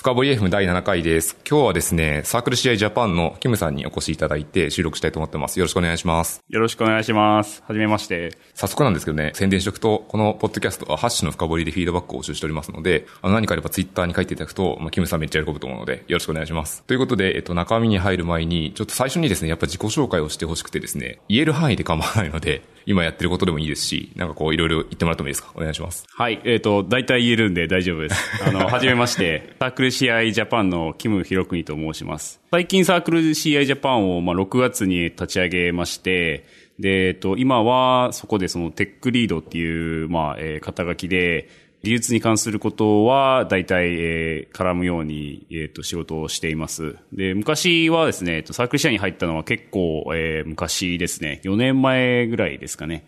深掘り FM 第7回です。今日はですね、サークル試合ジャパンのキムさんにお越しいただいて収録したいと思ってます。よろしくお願いします。よろしくお願いします。はじめまして。早速なんですけどね、宣伝しておくと、このポッドキャストはハッシュの深掘りでフィードバックを募集しておりますので、あの何かあればツイッターに書いていただくと、まあ、キムさんめっちゃ喜ぶと思うので、よろしくお願いします。ということで、えっと、中身に入る前に、ちょっと最初にですね、やっぱ自己紹介をしてほしくてですね、言える範囲で構わないので、今やってることでもいいですし、なんかこう、いろいろ言ってもらってもいいですか？お願いします。はい。えっ、と、大体言えるんで大丈夫です。あの、はじめまして。サークル CI ジャパンのキムヒロクニと申します。最近サークル CI ジャパンを、まあ、6月に立ち上げまして、で、えっ、と、今はそこでそのテックリードっていう、まあ、えー肩書きで、技術に関することは大体、えー絡むように、えっ、と、仕事をしています。で、昔はですね、サークル社に入ったのは結構、えー昔ですね。4年前ぐらいですかね。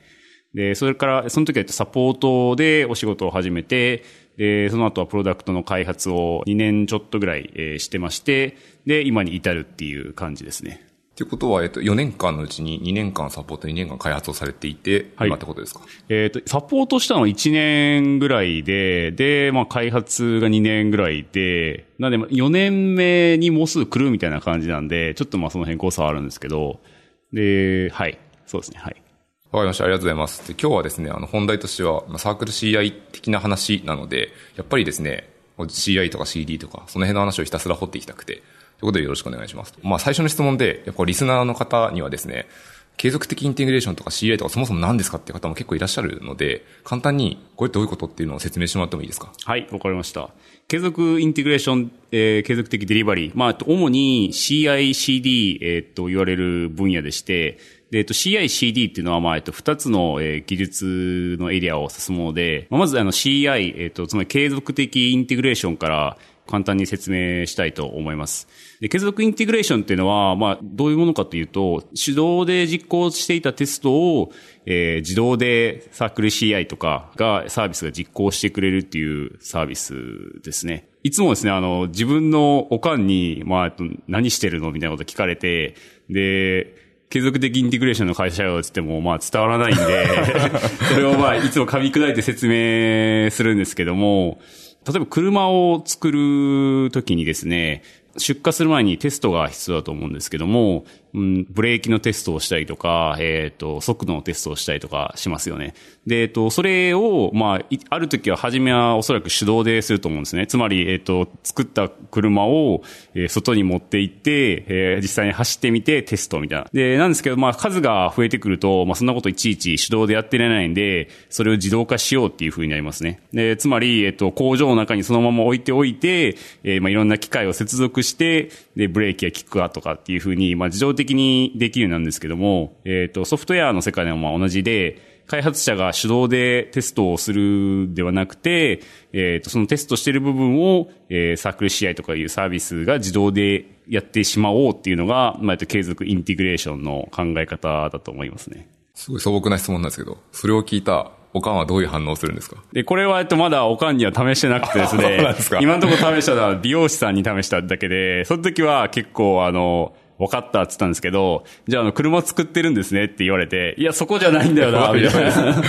で、それから、その時はサポートでお仕事を始めて、で、その後はプロダクトの開発を2年ちょっとぐらい、えーしてまして、で、今に至るっていう感じですね。ということは、えっと、4年間のうちに2年間サポート、2年間開発をされていて、はい今ってことですか？えっ、と、サポートしたのは1年ぐらいで、で、まあ、開発が2年ぐらいで、なんで、まあ4年目にもうすぐ来るみたいな感じなんで、ちょっとまあ、その辺誤差はあるんですけど、で、はい。そうですね、はい。わかりました。ありがとうございます。で今日はですね、あの、本題としては、まあサークル CI 的な話なので、やっぱりですね、CI とか CD とか、その辺の話をひたすら掘っていきたくて、ということでよろしくお願いします。まあ、最初の質問で、やっぱリスナーの方にはですね、継続的インテグレーションとか CI とかそもそも何ですかっていう方も結構いらっしゃるので、簡単に、これどういうことっていうのを説明してもらってもいいですか？はい、わかりました。継続インテグレーション、えー継続的デリバリー。まあ、主に CI、CD、えーっと言われる分野でして、で、えっと CI、CD っていうのは、まあ、えっと、二つの、えー技術のエリアを指すもので、まあまずあの CI、えっと、つまり継続的インテグレーションから簡単に説明したいと思います。で、継続インテグレーションっていうのは、まあ、どういうものかというと、手動で実行していたテストを、えー自動でサークル CI とかが、サービスが実行してくれるっていうサービスですね。いつもですね、あの、自分のおかんに、まあ、えっと何してるのみたいなこと聞かれて、で、継続的インテグレーションの会社よって言っても、まあ伝わらないんで、それをまあいつも噛み砕いて説明するんですけども、例えば車を作るときにですね、出荷する前にテストが必要だと思うんですけども、うん、ブレーキのテストをしたりとか、えっ、と、速度のテストをしたりとかしますよね。で、えっ、と、それを、まあ、ある時は、初めはおそらく手動ですると思うんですね。つまり、えっ、と、作った車を、え外に持って行って、え実際に走ってみてテストみたいな。で、なんですけど、まあ、数が増えてくると、まあ、そんなこといちいち手動でやってられないんで、それを自動化しようっていう風になりますね。で、つまり、えっ、と、工場の中にそのまま置いておいて、えまあ、いろんな機械を接続して、で、ブレーキやキックアとかっていう風に、まあ、自動的にできるようになるんですけども、えっ、と、ソフトウェアの世界でもまあ同じで、開発者が手動でテストをするではなくて、えっ、と、そのテストしている部分を、えーサークル CI とかいうサービスが自動でやってしまおうっていうのが、まあ、えっと継続インテグレーションの考え方だと思いますね。すごい素朴な質問なんですけど、それを聞いたおかんはどういう反応をするんですか？で、これは、えっと、まだおかんには試してなくてです そうねなんですか、今のところ試したのは美容師さんに試しただけで、その時は結構、あの、分かったって言ったんですけど、じゃあ、あの、車作ってるんですねって言われて、いや、そこじゃないんだよな、みたいな。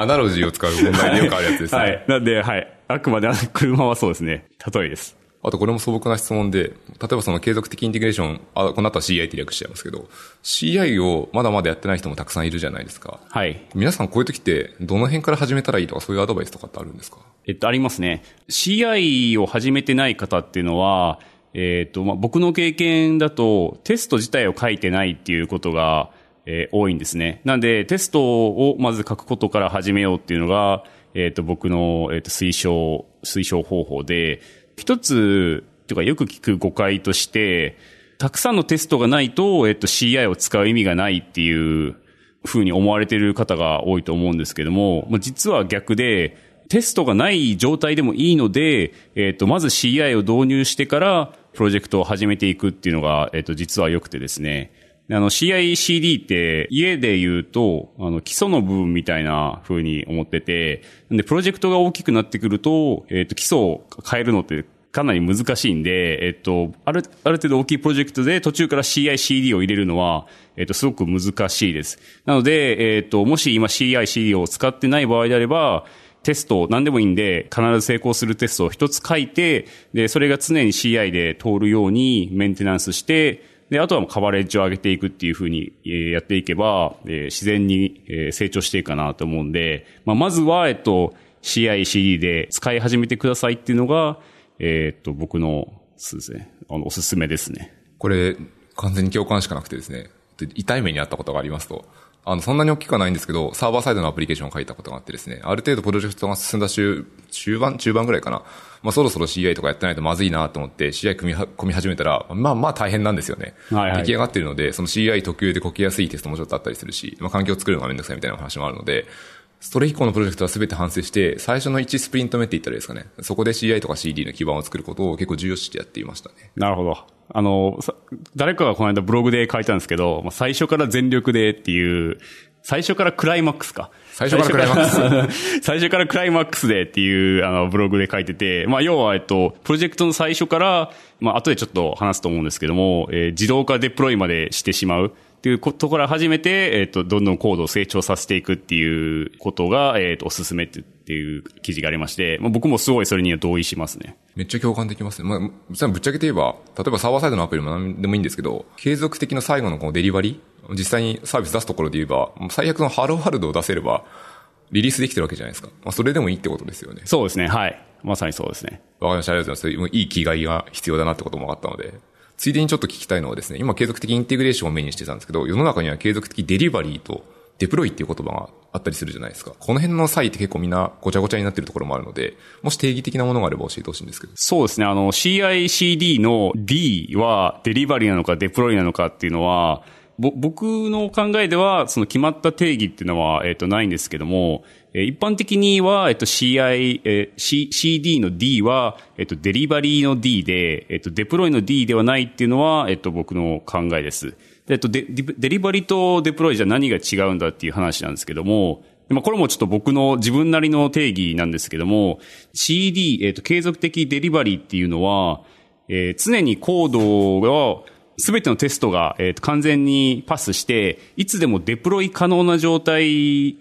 アナロジーを使う問題でよくあるやつですね。はい。なんで、はい。あくまで車はそうですね。例えです。あとこれも素朴な質問で、例えばその継続的インテグレーション、あ、この後は CI って略しちゃいますけど、CI をまだまだやってない人もたくさんいるじゃないですか。はい。皆さんこういう時って、どの辺から始めたらいいとかそういうアドバイスとかってあるんですか？えっと、ありますね。CI を始めてない方っていうのは、えっと、まあ、僕の経験だと、テスト自体を書いてないっていうことが、えー多いんですね。なんで、テストをまず書くことから始めようっていうのが、えっと、僕の、えっと、推奨、推奨方法で、一つ、というかよく聞く誤解として、たくさんのテストがないと、えっと、CI を使う意味がないっていうふうに思われている方が多いと思うんですけども、まあ実は逆で、テストがない状態でもいいので、えっ、と、まず CI を導入してから、プロジェクトを始めていくっていうのが、えっ、と、実は良くてですね。あの、CI/CD って家で言うと、あの、基礎の部分みたいな風に思ってて、で、プロジェクトが大きくなってくると、えっ、と、基礎を変えるのってかなり難しいんで、えっと、ある、ある程度大きいプロジェクトで途中から CI、CD を入れるのは、えっと、すごく難しいです。なので、えっと、もし今 CI、CD を使ってない場合であれば、テスト、何でもいいんで、必ず成功するテストを一つ書いて、で、それが常に CI で通るようにメンテナンスして、で、あとはもうカバレッジを上げていくっていうふうに、え、やっていけば、えー、自然に、え、成長していくかなと思うんで、まあ、まずは、えっと、CI、CD で使い始めてくださいっていうのが、えー、っと、僕の、そうですね、あの、おすすめですね。これ、完全に共感しかなくてですね、痛い目にあったことがありますと、あの、そんなに大きくはないんですけど、サーバーサイドのアプリケーションを書いたことがあってですね、ある程度プロジェクトが進んだ中、中盤、中盤ぐらいかな。まあそろそろ CI とかやってないとまずいなと思って CI 組み込み始めたら、まあまあ大変なんですよね。はいはい、出来上がってるので、その CI 特有でこけやすいテストもちょっとあったりするし、まあ環境を作るのがめんどくさいみたいな話もあるので、それ以降のプロジェクトは全て反省して、最初の1スプリント目って言ったらいいですかね。そこで CI とか CD の基盤を作ることを結構重要視してやっていましたね。なるほど。あの、誰かがこの間ブログで書いたんですけど、最初から全力でっていう、最初からクライマックスか。最初からクライマックス 最初からクライマックスでっていう、あの、ブログで書いてて、まあ、要は、えっと、プロジェクトの最初から、まあ、後でちょっと話すと思うんですけども、えー、自動化デプロイまでしてしまう。っていうことから始めて、えっ、と、どんどんコードを成長させていくっていうことが、えっ、と、おすすめっていう記事がありまして、まあ、僕もすごいそれには同意しますね。めっちゃ共感できますね。まあ、ぶっちゃけて言えば、例えばサーバーサイドのアプリも何でもいいんですけど、継続的な最後のこのデリバリー、実際にサービス出すところで言えば、最悪のハローワールドを出せれば、リリースできてるわけじゃないですか。まあ、それでもいいってことですよね。そうですね。はい。まさにそうですね。わかりました。ありがとうございます。いい気概が必要だなってことも分かったので。ついでにちょっと聞きたいのはですね、今継続的インテグレーションをメインにしてたんですけど、世の中には継続的デリバリーとデプロイっていう言葉があったりするじゃないですか。この辺の際って結構みんなごちゃごちゃになってるところもあるので、もし定義的なものがあれば教えてほしいんですけど。そうですね。あの、CICD の D はデリバリーなのかデプロイなのかっていうのは、ぼ僕の考えでは、その決まった定義っていうのは、えっ、ー、と、ないんですけども、え一般的には、えっ、と、CI、えー、C、CD の D は、えっ、と、デリバリーの D で、えっ、と、デプロイの D ではないっていうのは、えっ、と、僕の考えです。えっとデ、デリバリーとデプロイじゃ何が違うんだっていう話なんですけども、まあ、これもちょっと僕の自分なりの定義なんですけども、CD、えっ、と、継続的デリバリーっていうのは、えー、常にコードが、すべてのテストが、えー、完全にパスして、いつでもデプロイ可能な状態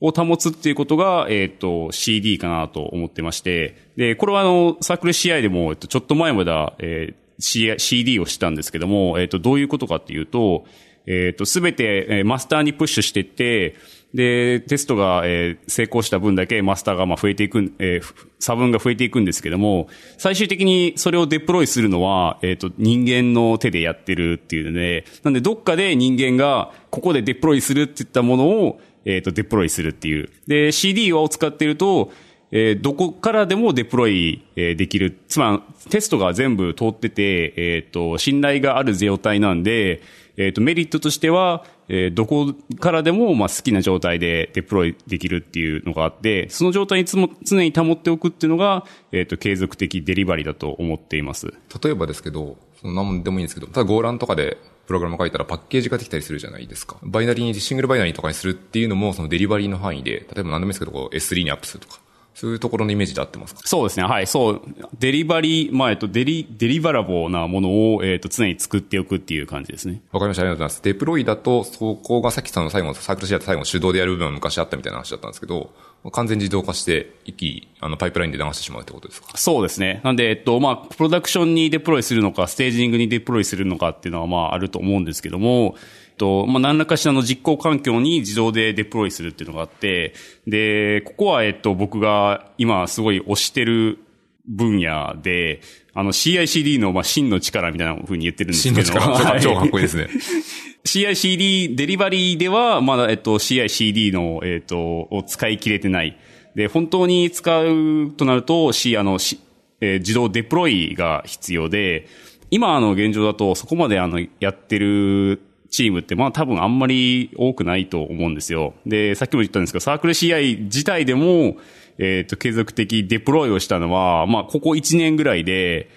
を保つっていうことが、えっ、ー、と、CD かなと思ってまして、で、これはあの、サークル CI でも、えっと、ちょっと前までは、えー、CD をしたんですけども、えっ、ー、と、どういうことかっていうと、えっ、と、すべて、えマスターにプッシュしてって、で、テストが、えー、成功した分だけマスターがまあ増えていく、えー、差分が増えていくんですけども、最終的にそれをデプロイするのは、えっ、ー、と、人間の手でやってるっていうので、なんでどっかで人間がここでデプロイするって言ったものを、えっ、と、デプロイするっていう。で、CD を使ってると、えー、どこからでもデプロイ、えー、できる。つまり、テストが全部通ってて、えっ、と、信頼がある状態なんで、えっ、と、メリットとしては、えー、どこからでも、まあ、好きな状態でデプロイできるっていうのがあって、その状態につも常に保っておくっていうのが、えっ、ー、と、継続的デリバリーだと思っています。例えばですけど、その何でもいいんですけど、ただゴーランとかでプログラム書いたらパッケージができたりするじゃないですか。バイナリーに、シングルバイナリーとかにするっていうのも、そのデリバリーの範囲で、例えば何でもいいですけど、こう S3 にアップするとか。そういうところのイメージで合ってますか？そうですね。はい。そう。デリバリー、まあ、えっと、デリ、 deliverable なものを、えっと、常に作っておくっていう感じですね。わかりました。ありがとうございます。デプロイだと、そこがさっきさんの最後の CircleCI 最後の手動でやる部分は昔あったみたいな話だったんですけど、完全自動化して、一気あの、パイプラインで流してしまうってことですか？そうですね。なんで、えっと、まあ、プロダクションにデプロイするのか、ステージングにデプロイするのかっていうのは、まあ、あると思うんですけども、と、まあ、何らかしらの実行環境に自動でデプロイするっていうのがあって、で、ここは、えっと、僕が今すごい推してる分野で、あの CICD の、まあ、真の力みたいな風に言ってるんですけど。真の力。超かっこいいですね。CICD デリバリーでは、まだ、えっと、CICD の、えっと、を使い切れてない。で、本当に使うとなると、C、あの、C、えー、自動デプロイが必要で、今あの現状だとそこまであの、やってるチームって、まあ多分あんまり多くないと思うんですよ。で、さっきも言ったんですけど、サークル CI 自体でも、えっ、ー、と、継続的デプロイをしたのは、まあここ1年ぐらいで、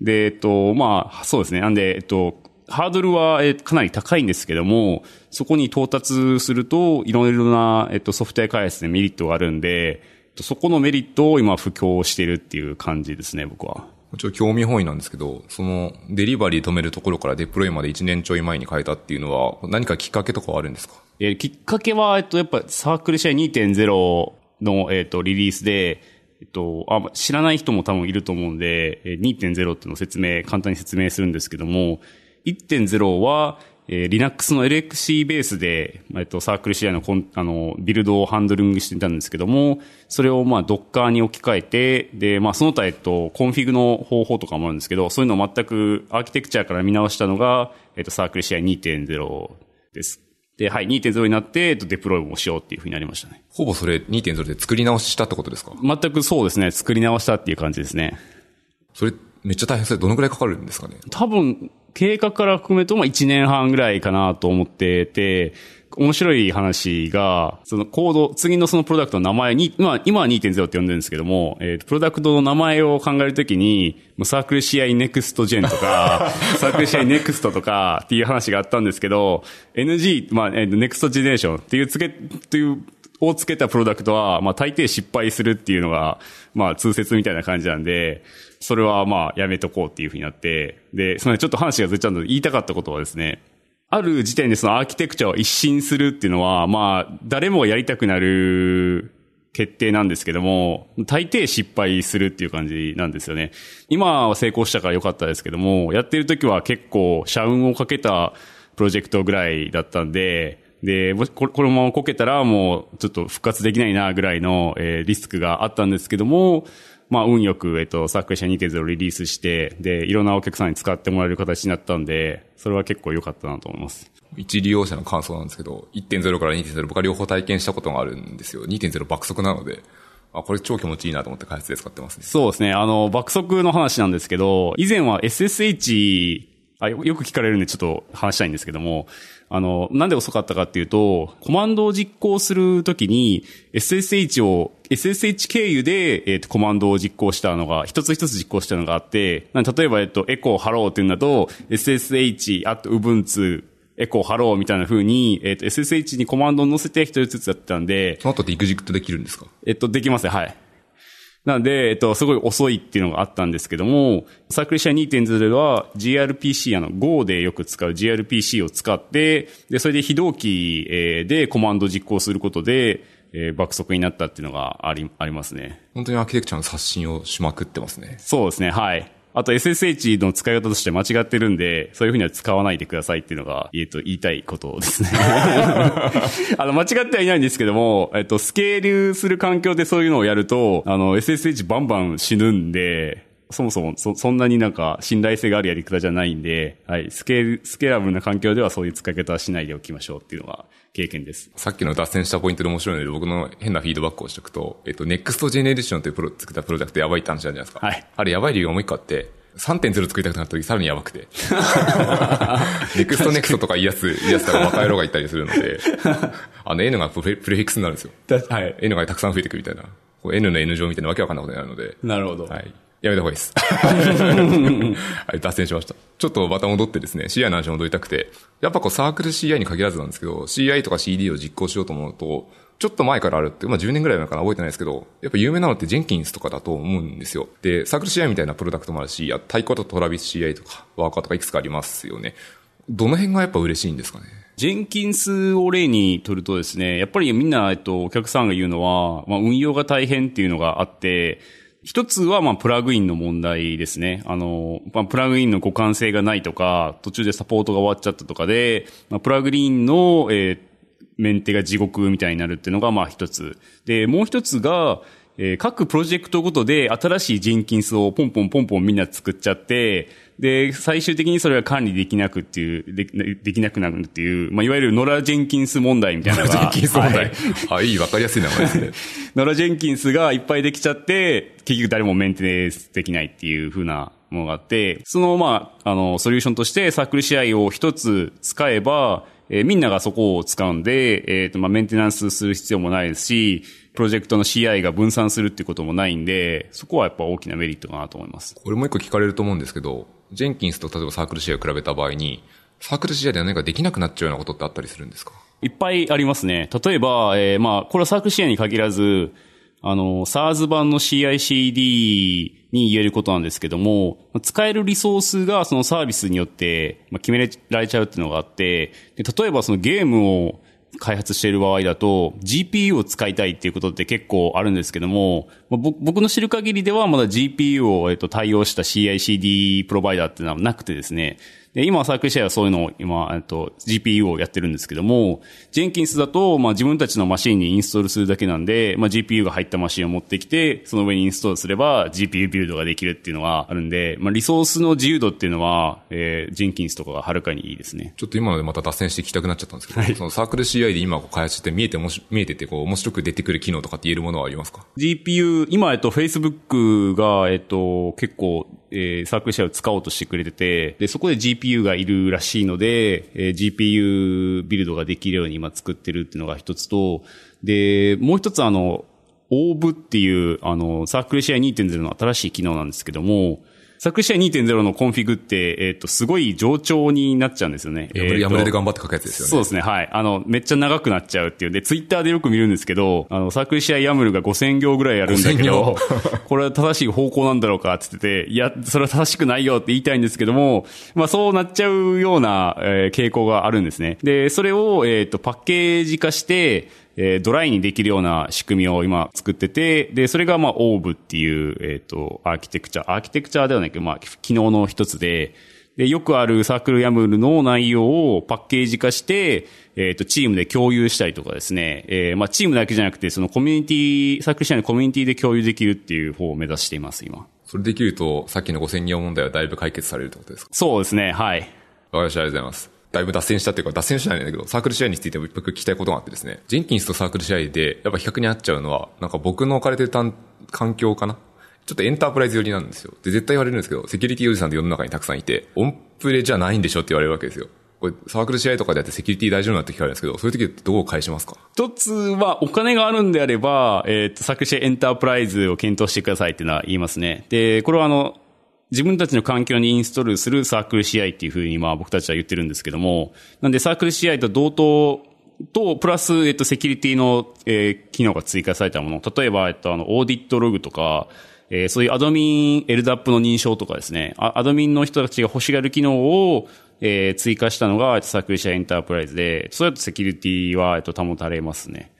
で、えっと、まあ、そうですね。なんで、えっと、ハードルは、えかなり高いんですけども、そこに到達すると、いろいろな、えっと、ソフトウェア開発でメリットがあるんで、そこのメリットを今、布教してるっていう感じですね、僕は。ちょっと興味本位なんですけど、そのデリバリー止めるところからデプロイまで1年ちょい前に変えたっていうのは、何かきっかけとかはあるんですか？えきっかけは、えっと、やっぱ CircleCI 2.0の、えっ、と、リリースで、えっと、あ、知らない人も多分いると思うんで、2.0っていうのを説明、簡単に説明するんですけども、1.0は、えー、Linux の LXC ベースで、えっと、 CircleCI のコン、あの、ビルドをハンドリングしてたんですけども、それをまあ Docker に置き換えて、で、まあその他、えっと、コンフィグの方法とかもあるんですけど、そういうのを全くアーキテクチャから見直したのが、えっと、 CircleCI 2.0 です。で、はい、2.0になって、えっと、デプロイもしようっていうふうになりましたね。ほぼそれ2.0で作り直ししたってことですか？全くそうですね。作り直したっていう感じですね。それ、めっちゃ大変それどのくらいかかるんですかね？多分、計画から含めると、まあ1年半ぐらいかなと思ってて、面白い話が、そのコード、次のそのプロダクトの名前に、まあ今は2.0って呼んでるんですけども、えっ、ー、と、プロダクトの名前を考えるときに、サークル CI Next Gen とか、サークル CI Next とか っていう話があったんですけど、NG、まあ、えー、Next Generation っていうつけ、という、をつけたプロダクトは、まあ大抵失敗するっていうのが、まあ通説みたいな感じなんで、それはまあやめとこうっていうふうになって、で、そのちょっと話がずれちゃうので言いたかったことはですね、ある時点でそのアーキテクチャを一新するっていうのは、まあ、誰もがやりたくなる決定なんですけども、大抵失敗するっていう感じなんですよね。今は成功したから良かったですけども、やってる時は結構社運をかけたプロジェクトぐらいだったんで、で、このままこけたらもうちょっと復活できないなぐらいの、リスクがあったんですけども、まあ、運よく、えっと、サークル社2.0をリリースして、で、いろんなお客さんに使ってもらえる形になったんで、それは結構良かったなと思います。一利用者の感想なんですけど、1.0から2.0僕は両方体験したことがあるんですよ。2.0爆速なので、あ、これ超気持ちいいなと思って開発で使ってますね。そうですね。あの、爆速の話なんですけど、以前は SSH あよく聞かれるんでちょっと話したいんですけども、あの、なんで遅かったかっていうと、コマンドを実行するときに SSH を、SSH 経由で、えっ、ー、と、コマンドを実行したのが、一つ一つ実行したのがあって、例えば、えっと、 echo hello っていうんだと、SSH あと Ubuntu エコーハローみたいな風に、えっ、ー、と、SSH にコマンドを載せて一人ずつやったんで。その後で execute できるんですか？えっと、できますね、はい。なので、えっと、すごい遅いっていうのがあったんですけども、サークルシェア2.0では gRPC、あの、Go でよく使う gRPC を使って、で、それで非同期でコマンド実行することで、えー、爆速になったっていうのがあり、ありますね。本当にアーキテクチャの刷新をしまくってますね。そうですね、はい。あと SSH の使い方として間違ってるんで、そういうふうには使わないでくださいっていうのが、えっと、言いたいことですね。あの、間違ってはいないんですけども、えっと、スケールする環境でそういうのをやると、あの、SSH バンバン死ぬんで、そもそもそ、そんなになんか信頼性があるやり方じゃないんで、はい、スケール、スケーラブルな環境ではそういう使い方はしないでおきましょうっていうのが経験です。さっきの脱線したポイントで面白いので、僕の変なフィードバックをしておくと、えっと、Next Generation というプロ、作ったプロジェクトやばいって話じゃないですか。はい。あれやばい理由がもう一個あって、3.0作りたくなった時さらにやばくて。next next とか言うやつ、言うやつとか若いのがいたりするので、あの N がプレフィックスになるんですよ。はい。N がたくさん増えてくるみたいな。N の N 乗みたいなわけわかんないことになるので。なるほど。はい。やめた方がいいです。はい、脱線しました。ちょっとまた戻ってですね、CI の話に戻りたくて、やっぱこうサークル CI に限らずなんですけど、CI とか CD を実行しようと思うと、ちょっと前からあるって、まあ10年ぐらい前かな覚えてないですけど、やっぱ有名なのってジェンキンスとかだと思うんですよ。で、サークル CI みたいなプロダクトもあるし、太鼓とトラビス CI とか、ワーカーとかいくつかありますよね。どの辺がやっぱ嬉しいんですかね？ジェンキンスを例にとるとですね、やっぱりみんな、えっと、お客さんが言うのは、まあ、運用が大変っていうのがあって、一つは、まあ、プラグインの問題ですね。あの、まあ、プラグインの互換性がないとか、途中でサポートが終わっちゃったとかで、まあ、プラグインの、えー、メンテが地獄みたいになるっていうのが、まあ一つ。で、もう一つが、えー、各プロジェクトごとで新しいジンキンスをポンポンポンポンみんな作っちゃって、で、最終的にそれが管理できなくっていう、でできなくなるっていう、まあ、いわゆるノラ・ジェンキンス問題みたいなのが。ノラ・ジェンキンス問題。はい、いい、わかりやすい名前ですね。ノラ・ジェンキンスがいっぱいできちゃって、結局誰もメンテできないっていうふうなものがあって、その、まあ、あの、ソリューションとしてサークル試合を一つ使えば、えー、みんながそこを使うんで、えっ、ー、と、まあ、メンテナンスする必要もないですし、プロジェクトの CI が分散するっていうこともないんで、そこはやっぱ大きなメリットかなと思います。これもう一個聞かれると思うんですけど、ジェンキンスと例えばサークル CI を比べた場合に、サークル CI で何かできなくなっちゃうようなことってあったりするんですか？いっぱいありますね。例えば、えー、まあ、これはサークル CI に限らず、あの、SARS 版の CICD に言えることなんですけども、使えるリソースがそのサービスによって決められちゃうっていうのがあって、で例えばそのゲームを開発している場合だと、GPU を使いたいっていうことって結構あるんですけども、まあ、僕の知る限りではまだ GPU を、えっと、対応した CI/CD プロバイダーっていうのはなくてですね、で、今、サークルシェアはそういうのを、今、えっと、GPU をやってるんですけども、ジェンキンスだと、まあ、自分たちのマシンにインストールするだけなんで、まあ、GPU が入ったマシンを持ってきて、その上にインストールすれば、GPU ビルドができるっていうのはあるんで、まあ、リソースの自由度っていうのは、えー、ジェンキンスとかがはるかにいいですね。ちょっと今のでまた脱線して聞きたくなっちゃったんですけど、はい、そのサークル CI で今開発して見えてもし、見えてて、こう、面白く出てくる機能とかって言えるものはありますか ?GPU、今、えっと、Facebook が、えっと、結構、えー、 CircleCI を使おうとしてくれてて、で、そこで GPU がいるらしいので、えー、GPU ビルドができるように今作ってるっていうのが一つと、で、もう一つあの、 Orb っていう、あの、 CircleCI 2.0の新しい機能なんですけども、作詞者2.0のコンフィグって、えっ、ー、と、すごい冗長になっちゃうんですよね。やむやむで頑張って書くやつですよね。そうですね、はい。あの、めっちゃ長くなっちゃうっていう。で、ツイッターでよく見るんですけど、あの、 CircleCI YAML が5000行ぐらいあるんだけど、これは正しい方向なんだろうかって言ってて、いや、それは正しくないよって言いたいんですけども、まあそうなっちゃうような、えー、傾向があるんですね。で、それを、えっ、ー、と、パッケージ化して、えー、ドライにできるような仕組みを今作ってて、で、それがまあ、オーブっていう、えっ、ー、と、アーキテクチャ、アーキテクチャではないけど、まあ、機能の一つで、で、よくあるサークルヤムルの内容をパッケージ化して、えっ、ー、と、チームで共有したりとかですね、えー、まあ、チームだけじゃなくて、そのコミュニティ、サークル社のコミュニティで共有できるっていう方を目指しています、今。それできると、さっきの5000人問題はだいぶ解決されるってことですか？そうですね、はい。わかりました、ありがとうございます。だいぶ脱線したっていうか、脱線しないんだけど、サークル試合についても僕聞きたいことがあってですね、ジェンキンスとサークル試合で、やっぱ比較に合っちゃうのは、なんか僕の置かれてる環境かな？ちょっとエンタープライズ寄りなんですよ。で、絶対言われるんですけど、セキュリティおじさんって世の中にたくさんいて、オンプレじゃないんでしょって言われるわけですよ。これ、サークル試合とかでやってセキュリティ大丈夫なって聞かれるんですけど、そういう時ってどう返しますか？一つは、お金があるんであれば、えっ、ー、と、サークル試合エンタープライズを検討してくださいっていうのは言いますね。で、これはあの、自分たちの環境にインストールするサークル CI っていうふうにまあ僕たちは言ってるんですけども、なんでサークル CI と同等と、プラス、えっと、セキュリティの、えー、機能が追加されたもの。例えば、えっと、あの、オーディットログとか、えー、そういうアドミン LDAP の認証とかですね、アドミンの人たちが欲しがる機能を、えー、追加したのが、サークルシェアエンタープライズで、そうやってセキュリティは、えっと、保たれますね。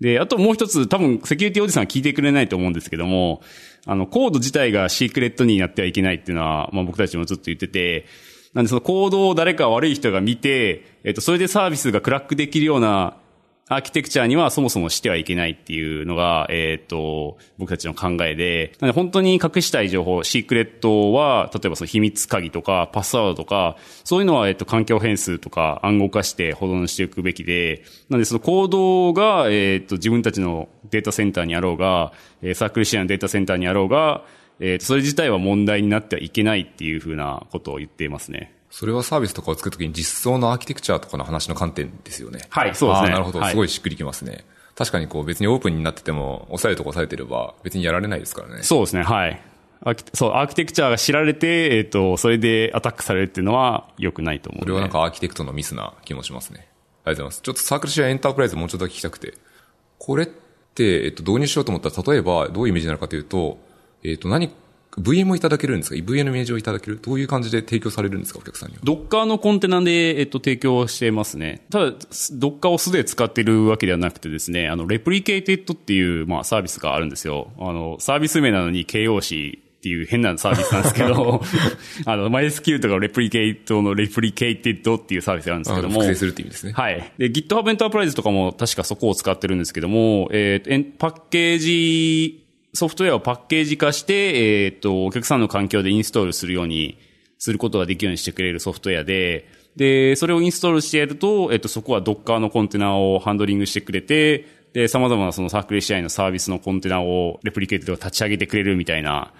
で、あともう一つ、多分、セキュリティおじさんは聞いてくれないと思うんですけども、あの、コード自体がシークレットになってはいけないっていうのは、まあ僕たちもずっと言ってて、なんでそのコードを誰か悪い人が見て、えっと、それでサービスがクラックできるようなアーキテクチャにはそもそもしてはいけないっていうのが、えっ、ー、と、僕たちの考えで、なので本当に隠したい情報、シークレットは、例えばその秘密鍵とか、パスワードとか、そういうのは、えっ、ー、と、環境変数とか暗号化して保存していくべきで、なのでそのコードが、えっ、ー、と、自分たちのデータセンターにあろうが、えサークルシェアのデータセンターにあろうが、えっ、と、それ自体は問題になってはいけないっていうふうなことを言っていますね。それはサービスとかを作るときに実装のアーキテクチャとかの話の観点ですよね。はい、そうですね。なるほど。すごいしっくりきますね。はい、確かにこう別にオープンになってても、抑えるとこ抑えてれば別にやられないですからね。そうですね、はい。そう、アーキテクチャが知られて、えっ、ー、と、それでアタックされるっていうのは良くないと思う、ね。これはなんかアーキテクトのミスな気もしますね。ありがとうございます。ちょっとサークルシェアエンタープライズもうちょっとだけ聞きたくて。これって、えっと、導入しようと思ったら、例えばどういうイメージなのかというと、えっと、何 VM をいただけるんですか ?VM のイメージをいただける？どういう感じで提供されるんですかお客さんには？ドッカーのコンテナで、えっと、提供してますね。ただ、ドッカーをすでに使っているわけではなくてですね、あの、 Replicated っていう、まあ、サービスがあるんですよ。あの、サービス名なのに形容詞っていう変なサービスなんですけど、あの、MySQL とか replicate の Replicated っていうサービスがあるんですけども。複製するっていう意味ですね。はい。で、GitHub Enterprise とかも確かそこを使ってるんですけども、えー、パッケージソフトウェアをパッケージ化して、えっ、と、お客さんの環境でインストールするように、することができるようにしてくれるソフトウェアで、で、それをインストールしてやると、えっ、と、そこは Docker のコンテナをハンドリングしてくれて、で、様々なそのサークル CI のサービスのコンテナをレプリケートで立ち上げてくれるみたいな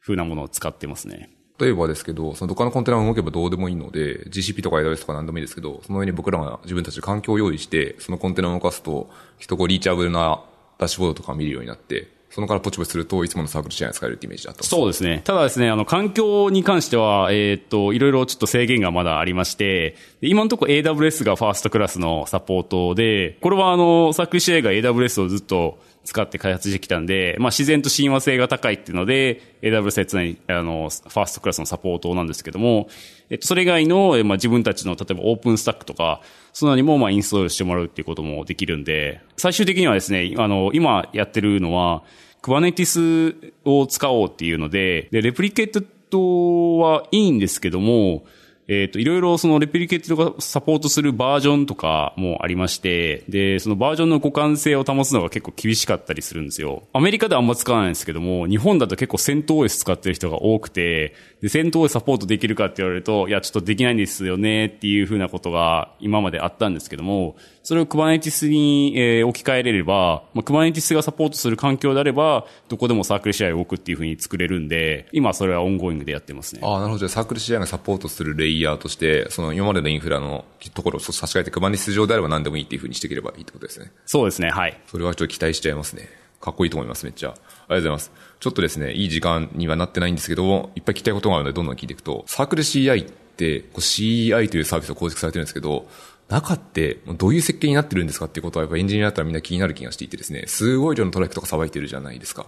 風なものを使ってますね。例えばですけど、その Docker のコンテナが動けばどうでもいいので、GCP とか AWS とか何でもいいですけど、その上に僕らが自分たちで環境を用意して、そのコンテナを動かすと、人こうリーチャブルなダッシュボードとか見るようになって、そのからポチポチすると、いつものサークル支援使えるってイメージだったそうですね。ただですね、あの、環境に関しては、えー、っと、いろいろちょっと制限がまだありまして、今のところ AWS がファーストクラスのサポートで、これはあの、サークル支援が AWS をずっと使って開発してきたんで、まあ自然と親和性が高いっていうので、AWS は常に、あの、ファーストクラスのサポートなんですけども、えっと、それ以外の、まあ自分たちの、例えばオープンスタックとか、そのにも、まあインストールしてもらうっていうこともできるんで、最終的にはですね、あの、今やってるのは、Kubernetes を使おうっていうので、で、レプリケートはいいんですけども、えっ、ー、と、いろいろそのレプリケートがサポートするバージョンとかもありまして、で、そのバージョンの互換性を保つのが結構厳しかったりするんですよ。アメリカではあんま使わないんですけども、日本だと結構セント OS 使ってる人が多くて、で、セント OS サポートできるかって言われると、いや、ちょっとできないんですよねっていうふうなことが今まであったんですけども、それを Kubernetes に、えー、置き換えれれば、まあ、Kubernetes がサポートする環境であれば、どこでもサークル CI を置くっていうふうに作れるんで、今それは ongoing でやってますね。ああ、なるほど。サークル CI がサポートするレイヤーとして、その今までのインフラのところを差し替えて Kubernetes 上であれば何でもいいっていうふうにしていければいいってことですね。そうですね、はい。それはちょっと期待しちゃいますね。かっこいいと思います、めっちゃ。ありがとうございます。ちょっとですね、いい時間にはなってないんですけども、いっぱい聞きたいことがあるので、どんどん聞いていくと、 CircleCI って、CI というサービスを構築されてるんですけど、中ってどういう設計になってるんですかっていうことはやっぱエンジニアだったらみんな気になる気がしていてですね、すごい量のトラックとかさばいてるじゃないですか。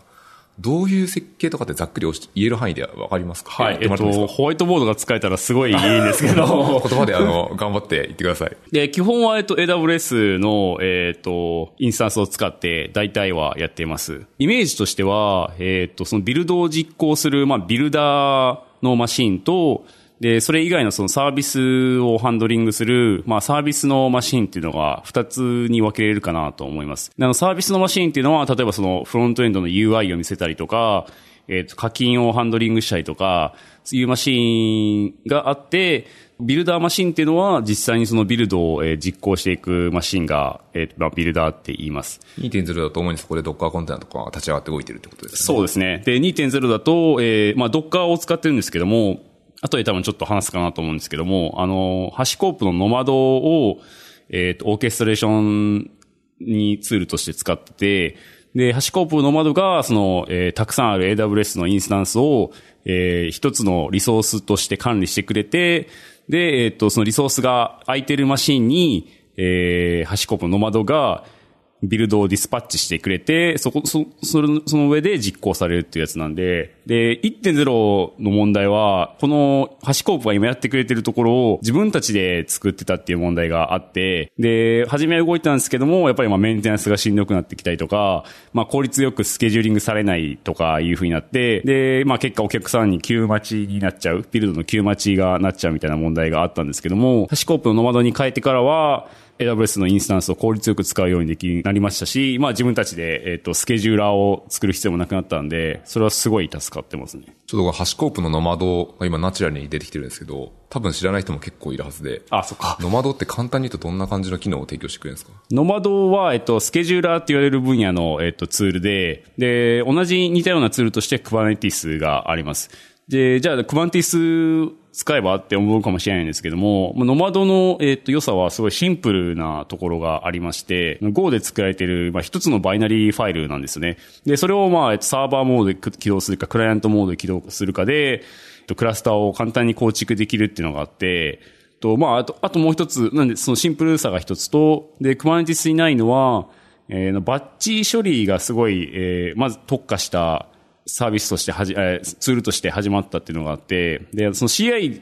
どういう設計とかってざっくり言える範囲でわかりますか？はい。えっと、ホワイトボードが使えたらすごいいいんですけど。言葉であの、頑張って言ってください。で、基本は、えっと、AWS の、えっと、インスタンスを使って大体はやっています。イメージとしては、えっと、そのビルドを実行する、まあ、ビルダーのマシンと、で、それ以外のそのサービスをハンドリングする、まあサービスのマシンっていうのが二つに分けれるかなと思います。あのサービスのマシンっていうのは、例えばそのフロントエンドの UI を見せたりとか、えっ、ー、と、課金をハンドリングしたりとか、そういうマシンがあって、ビルダーマシンっていうのは実際にそのビルドを、え実行していくマシンが、えーまあ、ビルダーって言います。2.0だと主にそこで Docker コンテナとかが立ち上がって動いてるってことですね。そうですね。で、2.0だと、えー、まあ Docker を使ってるんですけども、後で多分ちょっと話すかなと思うんですけども、あの、 HashiCorp のノマドを、えっ、ー、と、オーケストレーションにツールとして使ってて、で、 HashiCorp のノマドが、その、えー、たくさんある AWS のインスタンスを、えー、一つのリソースとして管理してくれて、で、えっ、ー、と、そのリソースが空いてるマシンに、えー、 HashiCorp のノマドが、ビルドをディスパッチしてくれて、そこ、そ、その、その上で実行されるっていうやつなんで、で、1.0の問題は、この、 HashiCorp が今やってくれてるところを自分たちで作ってたっていう問題があって、で、初めは動いたんですけども、やっぱりまあメンテナンスがしんどくなってきたりとか、まあ効率よくスケジューリングされないとかいう風になって、で、まあ結果お客さんに急待ちになっちゃう、ビルドの急待ちがなっちゃうみたいな問題があったんですけども、ハシコープのノマドに変えてからは、AWS のインスタンスを効率よく使うようにできなりましたし、まあ自分たちで、えっ、ー、と、スケジューラーを作る必要もなくなったんで、それはすごい助かってますね。ちょっとハシコープのノマドが今ナチュラルに出てきてるんですけど、多分知らない人も結構いるはずで。あ、そっか。ノマドって簡単に言うとどんな感じの機能を提供してくれるんですか？ノマドは、えっと、スケジューラーって言われる分野の、えっと、ツールで、で、同じ似たようなツールとして Kubernetes があります。で、じゃあ、クバンティス使えばって思うかもしれないんですけども、ノマドの、えっ、と、良さはすごいシンプルなところがありまして、Go で作られている、まあ、一つのバイナリーファイルなんですね。で、それを、まあ、サーバーモードで起動するか、クライアントモードで起動するかで、クラスターを簡単に構築できるっていうのがあって、と、まあ、あと、あともう一つ、なんで、そのシンプルさが一つと、で、クバンティスにないのは、えー、バッチ処理がすごい、えー、まず特化したサービスとしてはじ、えツールとして始まったっていうのがあって、で、その CI、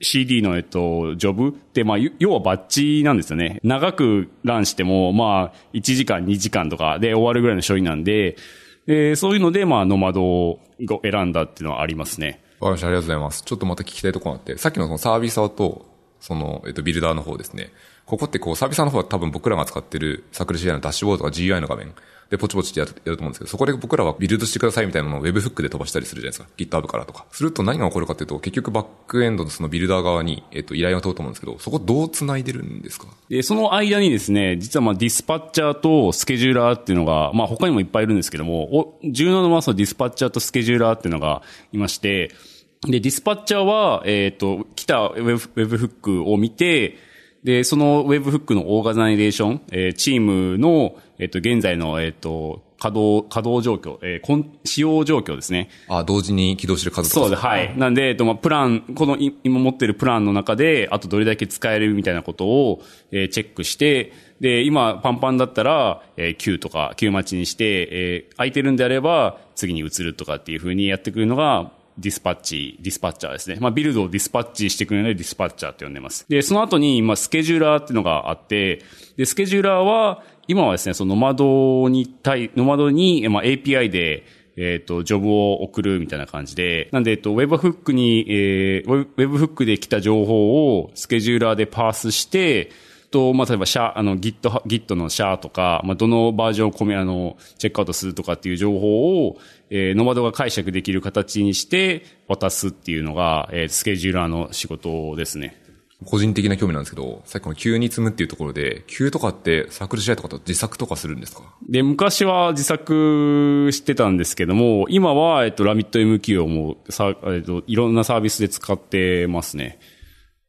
CD の、えっと、ジョブって、まあ、要はバッチなんですよね。長くランしても、まあ、1時間、2時間とかで終わるぐらいの処理なんで、えー、そういうので、まあ、ノマドを選んだっていうのはありますね。わかりました。ありがとうございます。ちょっとまた聞きたいところがあって、さっきのそのサービサーと、その、えっと、ビルダーの方ですね。ここってこう、サービサーの方は多分僕らが使ってるサクル CI のダッシュボードとか GUI の画面。で、ポチポチってやるやると思うんですけど、そこで僕らはビルドしてくださいみたいなのを Webhook で飛ばしたりするじゃないですか。GitHub からとか。すると何が起こるかっていうと、結局バックエンドのそのビルダー側に、えっと、依頼が通ると思うんですけど、そこどう繋いでるんですか？で、その間にですね、実はまあディスパッチャーとスケジューラーっていうのが、まあ他にもいっぱいいるんですけども、お重要なのはそのディスパッチャーとスケジューラーっていうのがいまして、で、ディスパッチャーは、えっ、ー、と、来たウェブ webhook を見て、で、その webhook の organization、えー、チームの、えっ、ー、と、現在の、えっ、ー、と、稼働、稼働状況、えー、使用状況ですね。あ、同時に起動してる数とか？そうです、はい。なんで、えっと、まあ、プラン、この今持ってるプランの中で、あとどれだけ使えるみたいなことを、えー、チェックして、で、今、パンパンだったら、えー、Q とか、Q 待ちにして、えー、空いてるんであれば、次に移るとかっていうふうにやってくるのが、ディスパッチ、ディスパッチャーですね。まあ、ビルドをディスパッチしてくれるのでディスパッチャーって呼んでます。で、その後に、まあ、スケジューラーっていうのがあって、で、スケジューラーは、今はですね、そのノマドに対、ノマドに、まあ、API で、えっ、ー、と、ジョブを送るみたいな感じで、なんで、えっと、Webhook に、えー、Webhook で来た情報をスケジューラーでパースして、と、まあ、例えば、シャあの、Git、Git のシャーとか、まあ、どのバージョンをコミ、あの、チェックアウトするとかっていう情報を、えー、ノマドが解釈できる形にして渡すっていうのが、えー、スケジューラーの仕事ですね。個人的な興味なんですけど、さっきの急に積むっていうところで、急とかってサークル試合とかと自作とかするんですか？で、昔は自作してたんですけども、今は、えっと、ラミット MQ をもう、さ、えっと、いろんなサービスで使ってますね。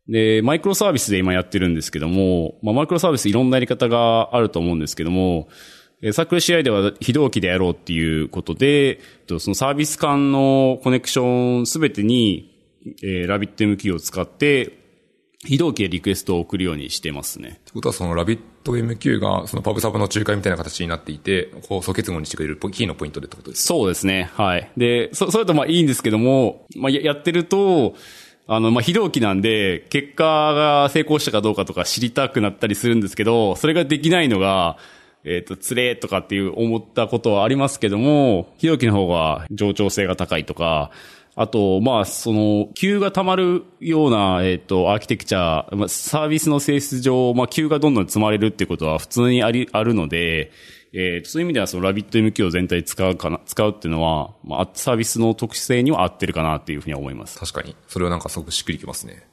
で、マイクロサービスで今やってるんですけども、まあ、マイクロサービスいろんなやり方があると思うんですけども、サークル試合では非同期でやろうっていうことで、そのサービス間のコネクションすべてに、えー、ラビット MQ を使って、非同期でリクエストを送るようにしてますね。ってことはそのラビット MQ がそのパブサブの仲介みたいな形になっていて、こう素結合にしてくれるキーのポイントでってことですか？そうですね。はい。で、そ、それとまあいいんですけども、まあやってると、あの、まあ、非同期なんで、結果が成功したかどうかとか知りたくなったりするんですけど、それができないのが、えっ、ー、と、つれとかっていう思ったことはありますけども、非同期の方が上長性が高いとか、あと、まあ、その、急が溜まるような、えっ、ー、と、アーキテクチャ、まあ、サービスの性質上、まあ、急がどんどん積まれるっていうことは普通にあり、あるので、えー、そういう意味ではそのラビット MQ を全体使うかな、使うっていうのは、まあ、サービスの特性には合ってるかなっていうふうには思います。確かに。それはなんかすごくしっくりきますね。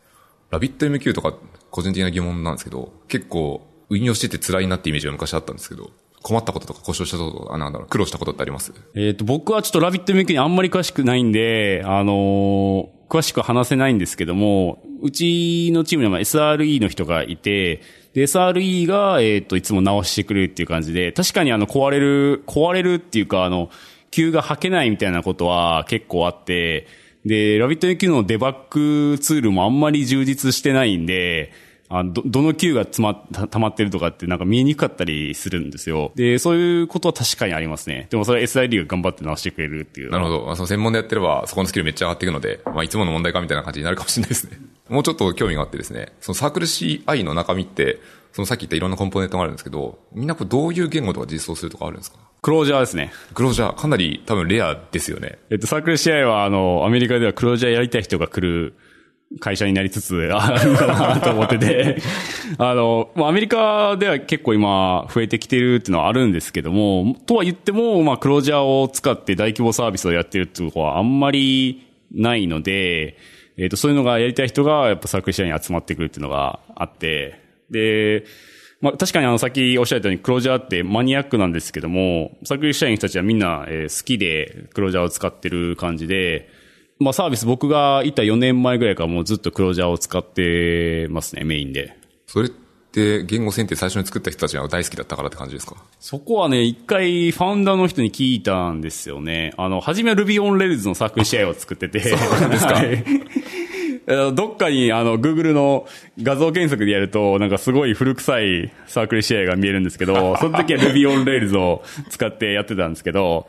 ラビット MQ とか、個人的な疑問なんですけど、結構、運用してて辛いなってイメージが昔あったんですけど、困ったこととか故障したこととか、なんだろう、苦労したことってあります？えっ、ー、と、僕はちょっとラビット MQ にあんまり詳しくないんで、あのー、詳しく話せないんですけども、うちのチームには SRE の人がいて、で、SRE が、えっ、と、いつも直してくれるっていう感じで、確かにあの、壊れる、壊れるっていうか、あの、急が吐けないみたいなことは結構あって、で、ラビット MQ のデバッグツールもあんまり充実してないんで、あど、どの Q が詰ま、溜まってるとかってなんか見えにくかったりするんですよ。で、そういうことは確かにありますね。でもそれは SID が頑張って直してくれるっていう。なるほど。まあ、その専門でやってれば、そこのスキルめっちゃ上がっていくので、まあ、いつもの問題かみたいな感じになるかもしれないですね。もうちょっと興味があってですね、そのサークル CI の中身って、そのさっき言ったいろんなコンポーネントがあるんですけど、みんなこれどういう言語とか実装するとかあるんですか？クロージャーですね。クロージャー、かなり多分レアですよね。えっと、サークル CI は、あの、アメリカではクロージャーやりたい人が来る会社になりつつあるかなと思ってて。あの、アメリカでは結構今増えてきてるっていうのはあるんですけども、とは言っても、まあ、クロージャーを使って大規模サービスをやってるっていうとこはあんまりないので、えっ、ー、と、そういうのがやりたい人がやっぱサークル社に集まってくるっていうのがあって、で、まあ、確かにあの、さっきおっしゃったようにクロージャーってマニアックなんですけども、サークル社員の人たちはみんな、えー、好きでクロージャーを使ってる感じで、まあサービス僕がいた4年前ぐらいからもうずっとクロージャーを使ってますね、メインで。それって言語選定最初に作った人たちが大好きだったからって感じですか？そこはね、一回ファウンダーの人に聞いたんですよね。あの、初めは Ruby on Rails のサークル試合を作ってて。そうなんですか、はい、どっかにあの、Google の画像検索でやると、なんかすごい古臭いサークル試合が見えるんですけど、その時は Ruby on Rails を使ってやってたんですけど、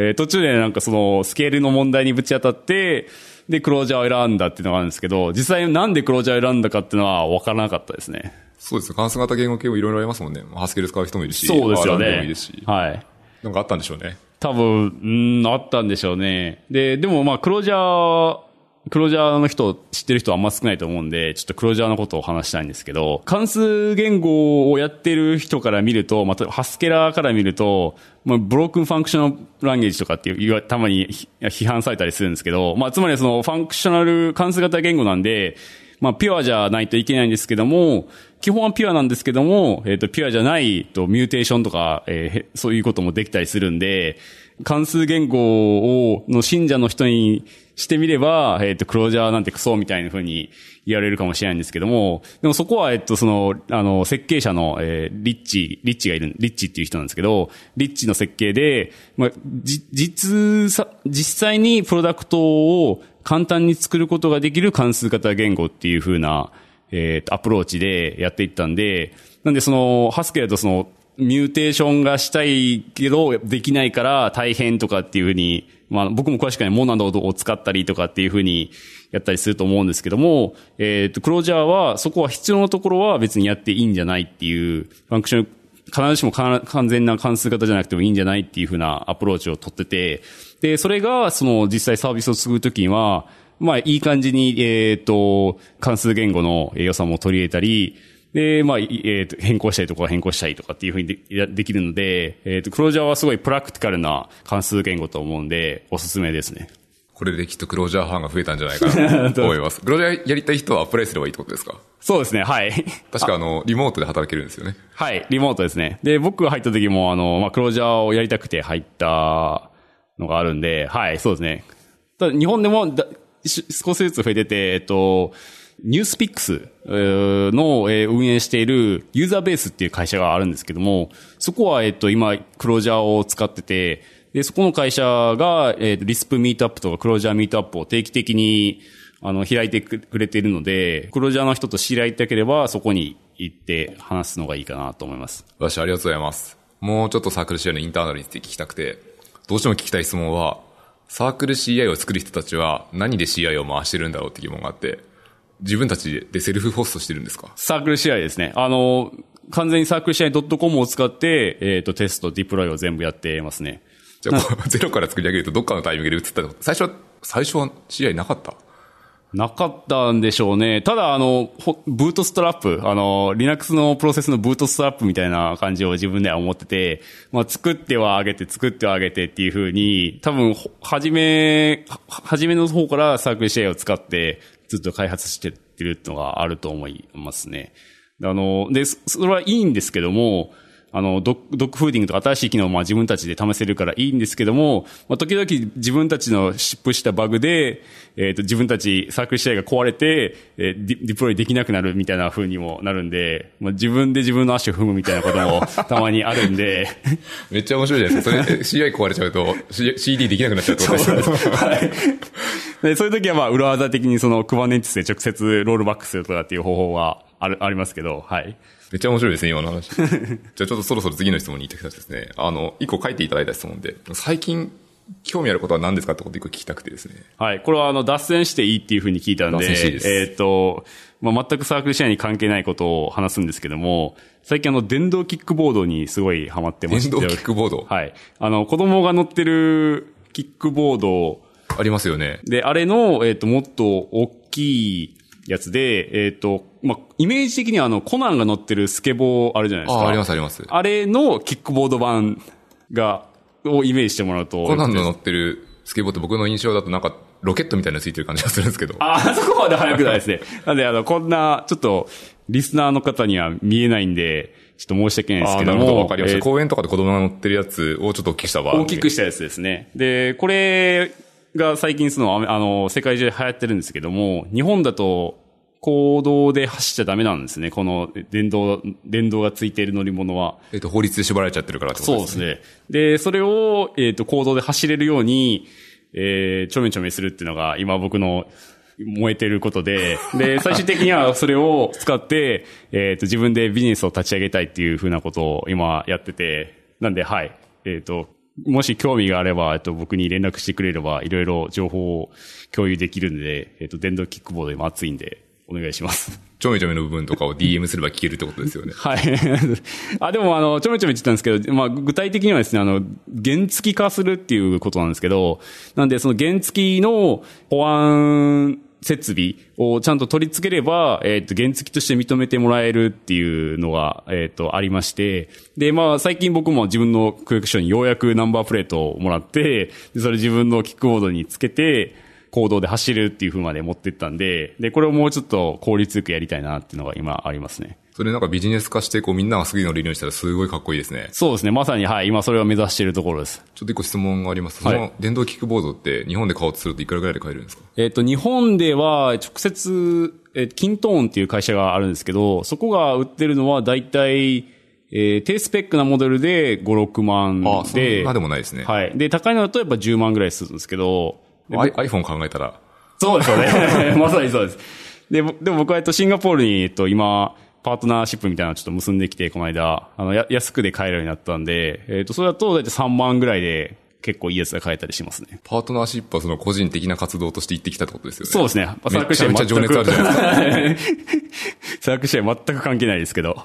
えー、途中でなんかそのスケールの問題にぶち当たって、で、クロージャーを選んだっていうのがあるんですけど、実際なんでクロージャーを選んだかっていうのは分からなかったですね。そうです関数型言語系もいろいろありますもんね。ハスケル使う人もいるし。そうですよね。もいいですし。はい。なんかあったんでしょうね。多分、うん、あったんでしょうね。で、でもまあ、クロージャークロージャーの人、知ってる人はあんま少ないと思うんで、ちょっとクロージャーのことを話したいんですけど、関数言語をやってる人から見ると、また、ハスケラーから見ると、まあ、 broken functional language とかっていう、たまに批判されたりするんですけど、まあ、つまりその、 functional 関数型言語なんで、まあ、ピュアじゃないといけないんですけども、基本はピュアなんですけども、えっ、ー、と、ピュアじゃないとミューテーションとか、えー、そういうこともできたりするんで、関数言語を、の信者の人にしてみれば、えっ、と、 Clojure なんてクソみたいな風に言われるかもしれないんですけども、でもそこは、えっと、その、あの、設計者の、えー、 Rich、Rich がいる、 Rich っていう人なんですけど、Rich の設計で、まあ、じ、実さ、実際にプロダクトを簡単に作ることができる関数型言語っていう風な、えっ、と、アプローチでやっていったんで、なんでその、 Haskell とその、ミューテーションがしたいけど、できないから大変とかっていうふうに、まあ僕も詳しくないモナドを使ったりとかっていうふうにやったりすると思うんですけども、えっ、ー、と、 Clojure はそこは必要なところは別にやっていいんじゃないっていう、ファンクション、必ずしも完全な関数型じゃなくてもいいんじゃないっていうふうなアプローチを取ってて、で、それがその実際サービスを作るときには、まあいい感じに、えっ、ー、と、関数言語の良さも取り入れたり、で、まあ、えっ、ー、と、変更したりとか変更したりとかっていうふうにでできるので、えっ、ー、と、クロージャーはすごいプラクティカルな関数言語と思うんで、おすすめですね。これできっとクロージャーファンが増えたんじゃないかなと 思います。クロージャーやりたい人はアプライすればいいってことですか？そうですね、はい。確かあの、リモートで働けるんですよね。はい、リモートですね。で、僕が入った時も、あの、まあ、クロージャーをやりたくて入ったのがあるんで、はい、そうですね。ただ、日本でもだ少しずつ増えてて、えっと、ニュースピックスの運営しているユーザーベースっていう会社があるんですけども、そこは、えっと、今、クロージャーを使ってて、で、そこの会社が、えっと、リスプミートアップとかクロージャーミートアップを定期的に、あの、開いてくれているので、クロージャーの人と知り合いたければ、そこに行って話すのがいいかなと思います。私、ありがとうございます。もうちょっとサークル CI のインターナルについて聞きたくて、どうしても聞きたい質問は、サークル CI を作る人たちは何で CI を回してるんだろうって疑問があって、自分たちでセルフホストしてるんですか？サークル試合ですね。あの、完全にサークル試合 .com を使って、えっ、ー、と、テスト、ディプロイを全部やってますね。じゃあ、ゼロから作り上げるとどっかのタイミングで移った最初は、最初は試合なかった？なかったんでしょうね。ただ、あの、ブートストラップ、あの、Linux のプロセスのブートストラップみたいな感じを自分では思ってて、まあ、作っては上げて、作っては上げてっていうふうに、多分、はじめ、はじめの方からサークル試合を使って、ずっと開発してるっていうのがあると思いますね。あの、で、それはいいんですけども、あの、ドッグフーディングとか新しい機能をまあ自分たちで試せるからいいんですけども、まあ、時々自分たちのシップしたバグで、えっ、ー、と、自分たちサークル試合が壊れて、えー、ディプロイできなくなるみたいな風にもなるんで、まあ、自分で自分の足を踏むみたいなことも たまにあるんで。めっちゃ面白いじゃないですか。それ、CI 壊れちゃうと、CD できなくなっちゃうってことですよね。はい。で、そういう時はまあ、裏技的にその Kubernetes で直接ロールバックするとかっていう方法はある、ありますけど、はい。めっちゃ面白いですね、今の話。じゃあちょっとそろそろ次の質問に行ってきたですね。あの、一個書いていただいた質問で、最近、興味あることは何ですかってことを一個聞きたくてですね。はい。これはあの、脱線していいっていうふうに聞いたんで、でえっ、ー、と、まあ、全くサークル試合に関係ないことを話すんですけども、最近あの、電動キックボードにすごいハマってまして。電動キックボード？はい。あの、子供が乗ってるキックボード。ありますよね。で、あれの、えっ、ー、と、もっと大きいやつで、えっ、ー、と、まあ、イメージ的にはあの、コナンが乗ってるスケボーあるじゃないですか。あ、ありますあります。あれのキックボード版が、をイメージしてもらうと。コナンの乗ってるスケボーって僕の印象だとなんか、ロケットみたいなのついてる感じがするんですけど。あ、あそこまで速くないですね。なんで、あの、こんな、ちょっと、リスナーの方には見えないんで、ちょっと申し訳ないですけども。なるほど、わかりました、えー、公園とかで子供が乗ってるやつをちょっと大きくした大きくしたやつですね。で、これが最近その、あの、世界中で流行ってるんですけども、日本だと、行動で走っちゃダメなんですね。この電動、電動がついている乗り物は。えっ、と、法律で縛られちゃってるからってことですね。そうですね。で、それを、えっ、ー、と、行動で走れるように、えー、ちょめちょめするっていうのが、今僕の燃えてることで、で、最終的にはそれを使って、えっ、ー、と、自分でビジネスを立ち上げたいっていうふうなことを今やってて、なんで、はい。えっ、ー、と、もし興味があれば、えっと、僕に連絡してくれれば、いろいろ情報を共有できるんで、えっと、電動キックボード今熱いんで、お願いします。ちょめちょめの部分とかを DM すれば聞けるってことですよね。はい。あ、でもあの、ちょめちょめって言ったんですけど、まあ、具体的にはですね、あの、原付化するっていうことなんですけど、なんでその原付の保安設備をちゃんと取り付ければ、えっ、ー、と、原付として認めてもらえるっていうのが、えっ、ー、と、ありまして、で、まあ、最近僕も自分の区役所にようやくナンバープレートをもらって、で、それ自分のキックボードにつけて、行動で走るっていう風まで持ってったんで、で、これをもうちょっと効率よくやりたいなっていうのが今ありますね。それなんかビジネス化して、こうみんながすぐに乗れるようにしたらすごいかっこいいですね。そうですね。まさに、はい、今それを目指しているところです。ちょっと一個質問があります。はいその電動キックボードって日本で買おうとするといくらぐらいで買えるんですか？えっ、と、日本では直接、えーキントーンっていう会社があるんですけど、そこが売ってるのは大体、えー低スペックなモデルで5、6万ああ、そんで、なでもないですね。はい。で、高いのだとやっぱ10万ぐらいするんですけど、iPhone 考えたら、そうですよね。まさにそうです。で、ぼでも僕は、えっと、シンガポールに、えっと、今、パートナーシップみたいなのをちょっと結んできて、この間、あの、や、安くで買えるようになったんで、えっと、それだと大体3万ぐらいで結構いいやつが買えたりしますね。パートナーシップはその個人的な活動として行ってきたってことですよね。そうですね。めちゃめちゃ情熱あるじゃないですか。サークル試合全く関係ないですけど。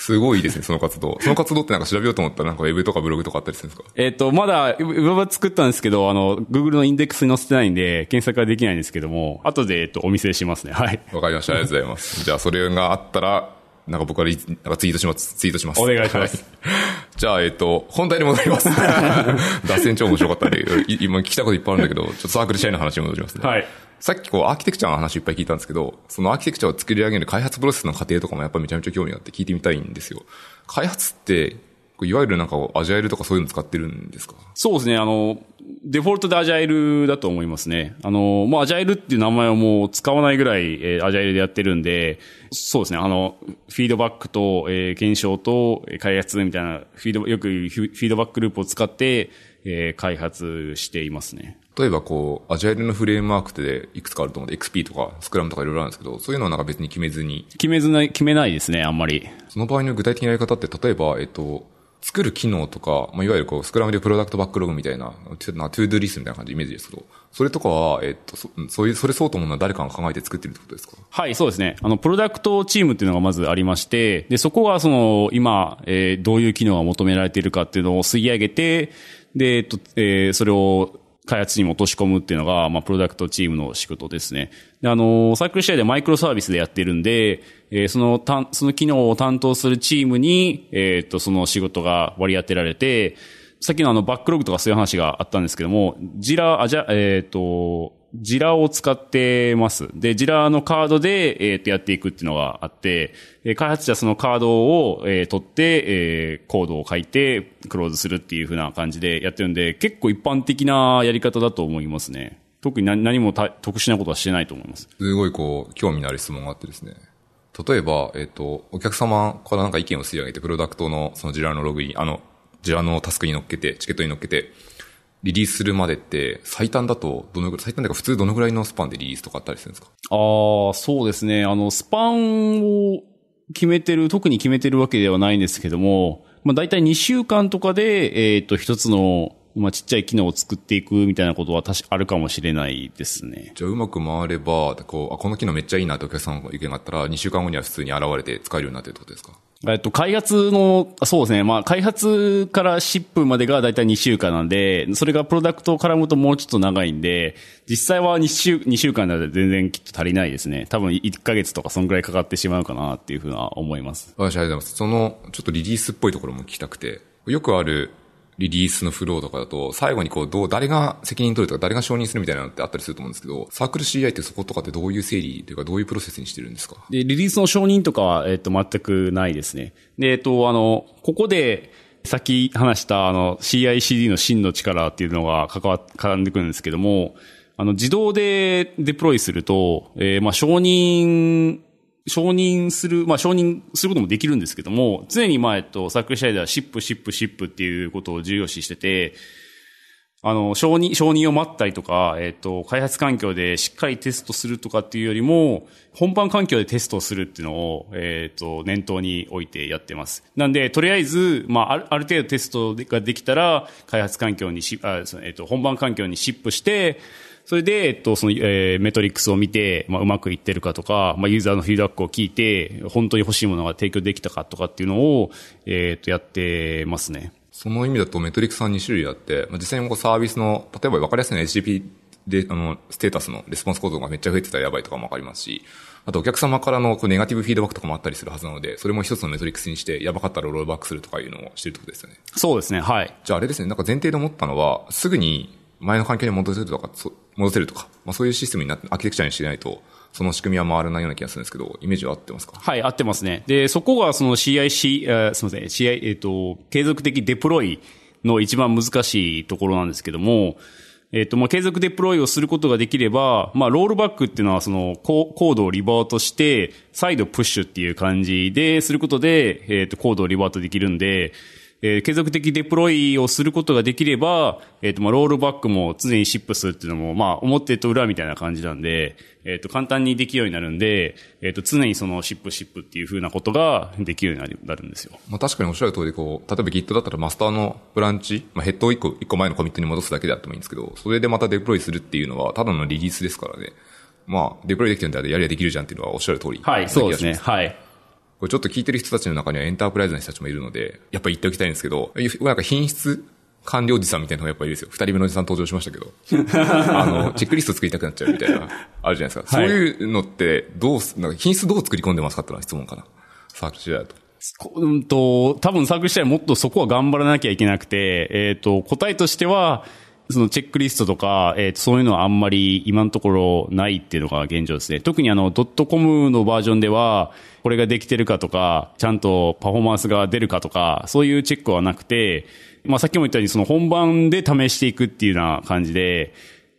すごいですね、その活動。その活動ってなんか調べようと思ったらなんかウェブとかブログとかあったりするんですか？えっと、まだ、ウェブは作ったんですけど、あの、Google のインデックスに載せてないんで、検索はできないんですけども、後で、えっと、お見せしますね。はい。わかりました。ありがとうございます。じゃあ、それがあったら、なんか僕からいなんかツイートします。ツイートします。お願いしますはい。じゃあ、えっと、本題に戻ります。脱線超面白かったんで、い今聞きたこといっぱいあるんだけど、ちょっとサークル社員の話に戻りますね。はい。さっきこう、アーキテクチャの話いっぱい聞いたんですけど、そのアーキテクチャを作り上げる開発プロセスの過程とかもやっぱめちゃめちゃ興味があって聞いてみたいんですよ。開発って、いわゆるなんかアジャイルとかそういうの使ってるんですか？そうですね、あの、デフォルトでアジャイルだと思いますね。あの、もうアジャイルっていう名前をもう使わないぐらい、えーアジャイルでやってるんで、そうですね、あの、フィードバックと、えー検証と、開発みたいな、フィード、よくフィフィードバックループを使って、えー開発していますね。例えばこう、アジャイルのフレームワークっていくつかあると思うんで、XP とかスクラムとかいろいろあるんですけど、そういうのはなんか別に決めずに、決めずない、決めないですね、あんまり。その場合の具体的なやり方って、例えば、えっと、作る機能とか、まあ、いわゆるこう、スクラムでプロダクトバックログみたいな、トゥな ToDo リストみたいな感じでイメージですけど、それとかは、えっと、そそういう、それ相当ものは誰かが考えて作ってるってことですか？はい、そうですね。あの、プロダクトチームっていうのがまずありまして、で、そこがその、今、えーどういう機能が求められているかっていうのを吸い上げて、で、えっと、えーそれを開発にも落とし込むっていうのが、まあ、プロダクトチームの仕事ですね。で、あの、サークル試合でマイクロサービスでやってるんで、えーその、たんその機能を担当するチームに、えっと、その仕事が割り当てられて、さっきのあの、バックログとかそういう話があったんですけども、ジラ、あ、じゃ、えっ、と、ジラを使ってます。で、ジラのカードで、えっ、と、やっていくっていうのがあって、えー開発者そのカードを、えー取って、えーコードを書いて、クローズするっていう風な感じでやってるんで、結構一般的なやり方だと思いますね。特に何何もた特殊なことはしてないと思います。すごいこう、興味のある質問があってですね。例えば、えっと、お客様からなんか意見を吸い上げて、プロダクトのそのジラのログに、あの、ジラのタスクに乗っけて、チケットに乗っけて、リリースするまでって、最短だと、どのぐらい、最短だか普通どのぐらいのスパンでリリースとかあったりするんですか？ああ、そうですね。あの、スパンを決めてる、特に決めてるわけではないんですけども、まあ大体2週間とかで、えっ、と、一つの、まあちっちゃい機能を作っていくみたいなことは確かあるかもしれないですね。じゃあうまく回れば、こう、あ、この機能めっちゃいいなってお客さんの意見があったら、2週間後には普通に現れて使えるようになってるってことですか？えっと、開発の、そうですね。まあ、開発からシップまでがだいたい2週間なんで、それがプロダクトを絡むともうちょっと長いんで、実際は2週、2週間なら全然きっと足りないですね。多分1ヶ月とかそんぐらいかかってしまうかなっていうふうな思います。私ありがとうございます。その、ちょっとリリースっぽいところも聞きたくて、よくあるリリースのフローとかだと、最後にこう、どう、誰が責任取るとか、誰が承認するみたいなのってあったりすると思うんですけど、サークル CI ってそことかってどういう整理というか、どういうプロセスにしてるんですか？で、リリースの承認とかは、えっ、と、全くないですね。で、えっ、と、あの、ここで、さっき話した、あの、CICD の真の力っていうのが関わ、絡んでくるんですけども、あの、自動でデプロイすると、えーまあ、承認、承認する、まあ、承認することもできるんですけども、常に、ま、えっと、サークル試合ではシップ、シップ、シップっていうことを重要視してて、あの、承認、承認を待ったりとか、えっ、と、開発環境でしっかりテストするとかっていうよりも、本番環境でテストをするっていうのを、えっ、と、念頭に置いてやってます。なんで、とりあえず、まあ、ある程度テストができたら、開発環境にし、あ、えっ、と、本番環境にシップして、それで、えっと、その、えーメトリックスを見て、まあ、うまくいってるかとか、まあ、ユーザーのフィードバックを聞いて、本当に欲しいものが提供できたかとかっていうのを、えっと、やってますね。その意味だとメトリックスさん2種類あって、まあ、実際にこうサービスの、例えば分かりやすいのは HTTP で、あの、ステータスのレスポンスコードがめっちゃ増えてたらやばいとかも分かりますし、あとお客様からのこうネガティブフィードバックとかもあったりするはずなので、それも一つのメトリックスにして、やばかったらロールバックするとかいうのをしてるってことですよね。そうですね、はい。じゃああれですね、なんか前提で思ったのは、すぐに前の環境に戻せるとか、そ戻せるとか、まあそういうシステムになって、アーキテクチャにしないと、その仕組みは回らないような気がするんですけど、イメージは合ってますか？はい、合ってますね。で、そこがその CIC、え、すみません、CI、えっ、と、継続的デプロイの一番難しいところなんですけども、えっ、と、まあ、継続デプロイをすることができれば、まあ、ロールバックっていうのは、その、コードをリバートして、再度プッシュっていう感じですることで、えっ、と、コードをリバートできるんで、えー、継続的デプロイをすることができれば、えっ、ー、と、まあ、ロールバックも常にシップするっていうのも、まあ、表と裏みたいな感じなんで、えっ、ー、と、簡単にできるようになるんで、えっ、と、常にそのシップシップっていうふうなことができるようになるんですよ。まあ、確かにおっしゃる通り、こう、例えば Git だったらマスターのブランチ、まあ、ヘッドを一個、一個前のコミットに戻すだけであってもいいんですけど、それでまたデプロイするっていうのは、ただのリリースですからね。まあ、デプロイできてるんであれやりゃできるじゃんっていうのはおっしゃる通り。はい、そうですね。はい。これちょっと聞いてる人たちの中にはエンタープライズの人たちもいるので、やっぱり言っておきたいんですけど、なんか品質管理おじさんみたいなのがやっぱりいるんですよ。二人目のおじさん登場しましたけど。あの、チェックリスト作りたくなっちゃうみたいな、あるじゃないですか。はい、そういうのって、どう、なんか品質どう作り込んでますかってのは質問かな。サークル時代だと。うんと、多分サークル時代もっとそこは頑張らなきゃいけなくて、えっ、ー、と、答えとしては、そのチェックリストとか、えー、そういうのはあんまり今のところないっていうのが現状ですね。特にあの、ドットコムのバージョンでは、これができてるかとか、ちゃんとパフォーマンスが出るかとか、そういうチェックはなくて、まあさっきも言ったようにその本番で試していくっていうような感じで、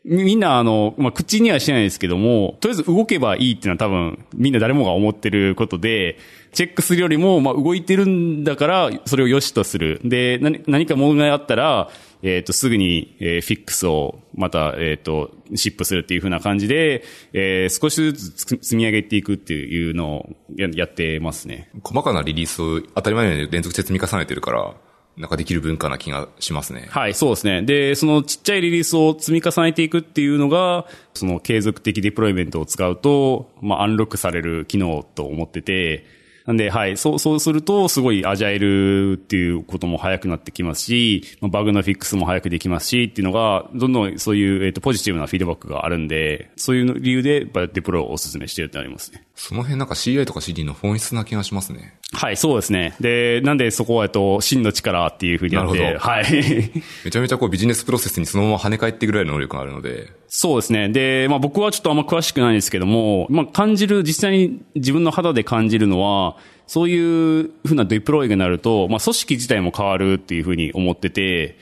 みんなあの、まあ、口にはしてないですけども、とりあえず動けばいいっていうのは多分、みんな誰もが思ってることで、チェックするよりも、まあ、動いてるんだから、それを良しとする。で、何何か問題あったら、えっ、ー、と、すぐに、えー、フィックスを、また、えっ、ー、と、シップするっていうふうな感じで、えー、少しずつ積み上げていくっていうのをややってますね。細かなリリースを当たり前のように連続して積み重ねてるから、なんかできる文化な気がしますね。はい、そうですね。で、そのちっちゃいリリースを積み重ねていくっていうのが、その継続的デプロイメントを使うと、まあ、アンロックされる機能と思ってて、なんで、はい、そう、そうすると、すごいアジャイルっていうことも早くなってきますし、バグのフィックスも早くできますし、っていうのが、どんどんそういう、えっ、ー、と、ポジティブなフィードバックがあるんで、そういう理由で、デプロをお勧めしてるってありますね。その辺なんか CI とか CD の本質な気がしますね。はい、そうですね。で、なんでそこは、えっと、真の力っていうふうになって、はい。めちゃめちゃこうビジネスプロセスにそのまま跳ね返ってぐらいの能力があるので。そうですね。で、まあ僕はちょっとあんま詳しくないんですけども、まあ感じる、実際に自分の肌で感じるのは、そういうふうなデプロイがなると、まあ組織自体も変わるっていうふうに思ってて、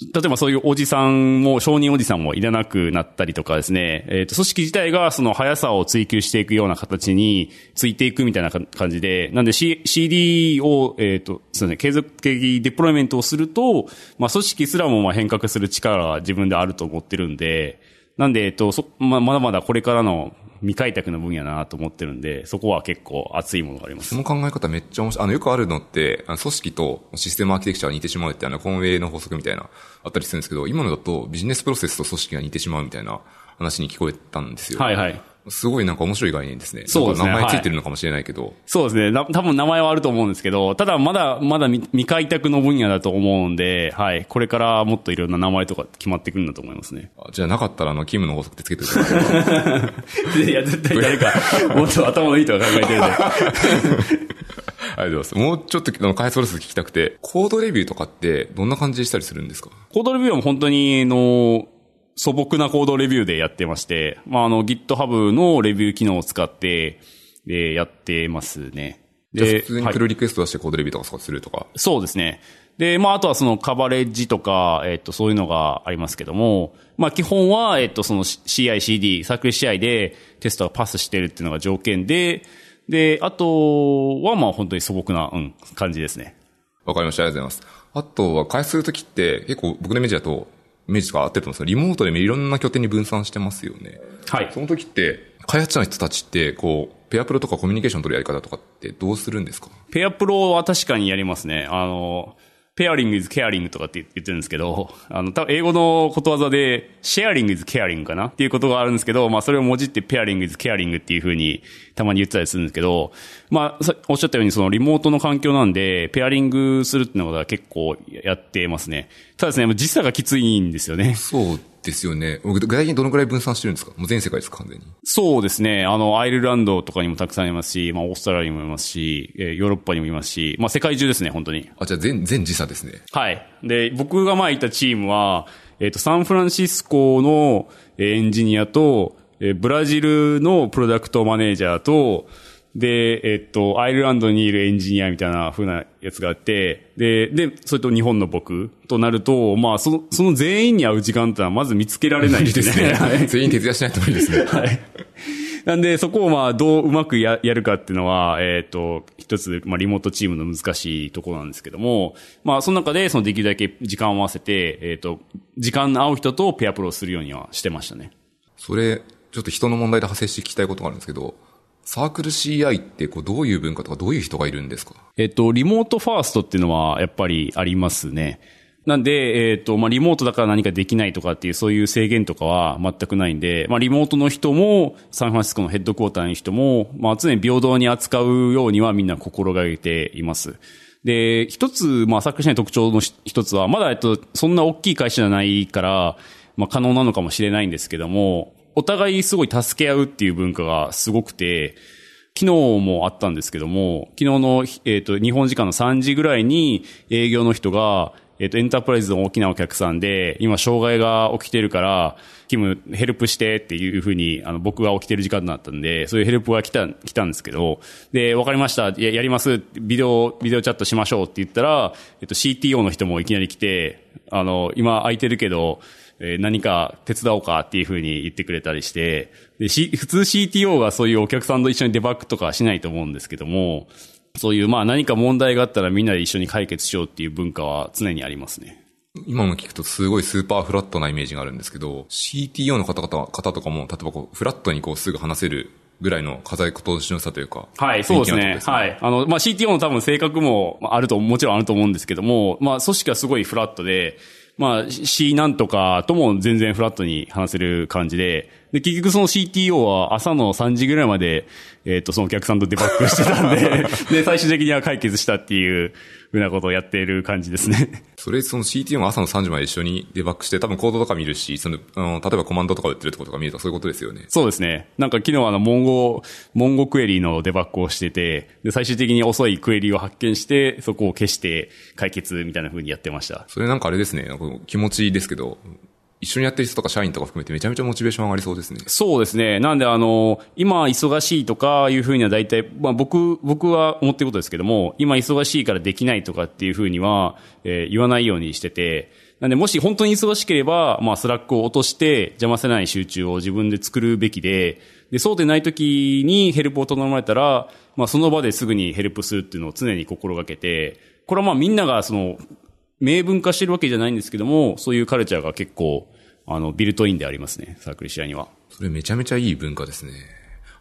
例えばそういうおじさんも、承認おじさんもいらなくなったりとかですね、えっ、ー、と、組織自体がその速さを追求していくような形についていくみたいな感じで、なんで、C、CD を、えっ、ー、と、そうですね、継続的デプロイメントをすると、まあ、組織すらもまあ変革する力が自分であると思ってるんで、なんで、えっ、ー、と、そ、まあ、まだまだこれからの未開拓の分野だなと思ってるんで、そこは結構熱いものがあります。その考え方めっちゃ面白い。あの、よくあるのって、あの組織とシステムアーキテクチャが似てしまうってあの、コンウェイの法則みたいな、あったりするんですけど、今のだとビジネスプロセスと組織が似てしまうみたいな話に聞こえたんですよ。はいはい。すごいなんか面白い概念ですね。そうですね。名前ついてるのかもしれないけど。はい、そうですね。多分名前はあると思うんですけど、ただまだ、まだ未開拓の分野だと思うんで、はい。これからもっといろんな名前とか決まってくるんだと思いますね。じゃあなかったらあの、キムの法則ってつけてください。いや、絶対誰か、もっと頭のいいとか考えてるんで。ありがとうございます。もうちょっと、あの、開発プロセス聞きたくて、コードレビューとかってどんな感じでしたりするんですか？コードレビューは本当に、あの、素朴なコードレビューでやってまして、まあ、あの GitHub のレビュー機能を使って、で、やってますね。で、普通にプルリクエスト出してコードレビューとかするとか、はい、そうですね。で、まあ、あとはそのカバレッジとか、えっと、そういうのがありますけども、まあ、基本は、えっと、その CI、CD、サークル CI でテストがパスしてるっていうのが条件で、で、あとは、まあ、本当に素朴な、うん、感じですね。わかりました。ありがとうございます。あとは、開発するときって、結構僕のイメージだと、イメージとか合ってると思うんですけど、リモートでもいろんな拠点に分散してますよね。はい。その時って、開発者の人たちって、こう、ペアプロとかコミュニケーション取るやり方とかってどうするんですか？ペアプロは確かにやりますね。あの、ペアリング is ケアリングとかって言ってるんですけど、あの、多分英語のことわざで、シェアリング is ケアリングかな？っていうことがあるんですけど、まあそれをもじってペアリング is ケアリングっていうふうにたまに言ってたりするんですけど、まあ、おっしゃったようにそのリモートの環境なんで、ペアリングするっていうのは結構やってますね。ただですね、時差がきついんですよね。そうですよね。具体的にどのくらい分散してるんですか？もう全世界ですか完全に。そうですね。あの、アイルランドとかにもたくさんいますし、まあ、オーストラリアにもいますし、えー、ヨーロッパにもいますし、まあ、世界中ですね、本当に。あ、じゃあ全、全時差ですね。はい。で、僕が前いたチームは、えっ、ー、と、サンフランシスコのエンジニアと、えーブラジルのプロダクトマネージャーと、で、えっと、アイルランドにいるエンジニアみたいな風なやつがあって、で、で、それと日本の僕となると、まあ、その、その全員に会う時間ってのはまず見つけられないですねはい。全員徹夜しないと無理ですね。はい。なんで、そこをまあ、どううまくややるかっていうのは、えっ、と、一つ、まあ、リモートチームの難しいところなんですけども、まあ、その中で、そのできるだけ時間を合わせて、えっ、と、時間の合う人とペアプロをするようにはしてましたね。それ、ちょっと人の問題で派生して聞きたいことがあるんですけど、サークル CI ってこうどういう文化とかどういう人がいるんですか？えっと、リモートファーストっていうのはやっぱりありますね。なんで、えっと、まあ、リモートだから何かできないとかっていうそういう制限とかは全くないんで、まあ、リモートの人も、サンフランシスコのヘッドクォーターの人も、まあ、常に平等に扱うようにはみんな心がけています。で、一つ、まあ、サークルしない特徴の一つは、まだ、えっと、そんな大きい会社じゃないから、まあ、可能なのかもしれないんですけども、お互いすごい助け合うっていう文化がすごくて、昨日もあったんですけども、昨日の、えっ、と、日本時間の3時ぐらいに営業の人が、えっ、と、エンタープライズの大きなお客さんで、今障害が起きてるから、キム、ヘルプしてっていうふうに、あの、僕が起きてる時間になったんで、そういうヘルプが来た、来たんですけど、で、わかりました、や、やります、ビデオ、ビデオチャットしましょうって言ったら、えっ、と、CTO の人もいきなり来て、あの、今空いてるけど、えー何か手伝おうかっていうふうに言ってくれたりして、で、C、普通 CTO がそういうお客さんと一緒にデバッグとかはしないと思うんですけども、そういうまあ何か問題があったらみんなで一緒に解決しようっていう文化は常にありますね。今の聞くとすごいスーパーフラットなイメージがあるんですけど、CTO の方々方とかも、例えばこう、フラットにこうすぐ話せるぐらいの課題としのさというか。はい、そうですね。雰囲気なとこはい。あの、まあ、CTO の多分性格もまああると、もちろんあると思うんですけども、まあ、組織はすごいフラットで、まあ、C なんとかとも全然フラットに話せる感じで、で、結局その CTO は朝の3時ぐらいまで、えっ、と、そのお客さんとデバッグしてたんで、で、最終的には解決したっていうふうなことをやっている感じですね。それ、その CTO が朝の3時まで一緒にデバッグして、多分コードとか見るし、その、あの、例えばコマンドとか打ってるってことが見えるとそういうことですよね。そうですね。なんか昨日あの、モンゴ、モンゴクエリのデバッグをしてて、で、最終的に遅いクエリを発見して、そこを消して解決みたいな風にやってました。それなんかあれですね、気持ちいいですけど、一緒にやってる人とか社員とか含めてめちゃめちゃモチベーション上がりそうですね。そうですね。なんであの、今忙しいとかいうふうには大体、まあ僕、僕は思ってることですけども、今忙しいからできないとかっていうふうには、えー言わないようにしてて、なんでもし本当に忙しければ、まあ Slack を落として邪魔せない集中を自分で作るべきで、で、そうでない時にヘルプを頼まれたら、まあその場ですぐにヘルプするっていうのを常に心がけて、これはまあみんながその、明文化してるわけじゃないんですけども、そういうカルチャーが結構、あの、ビルトインでありますね、 CircleCI には。それめちゃめちゃいい文化ですね。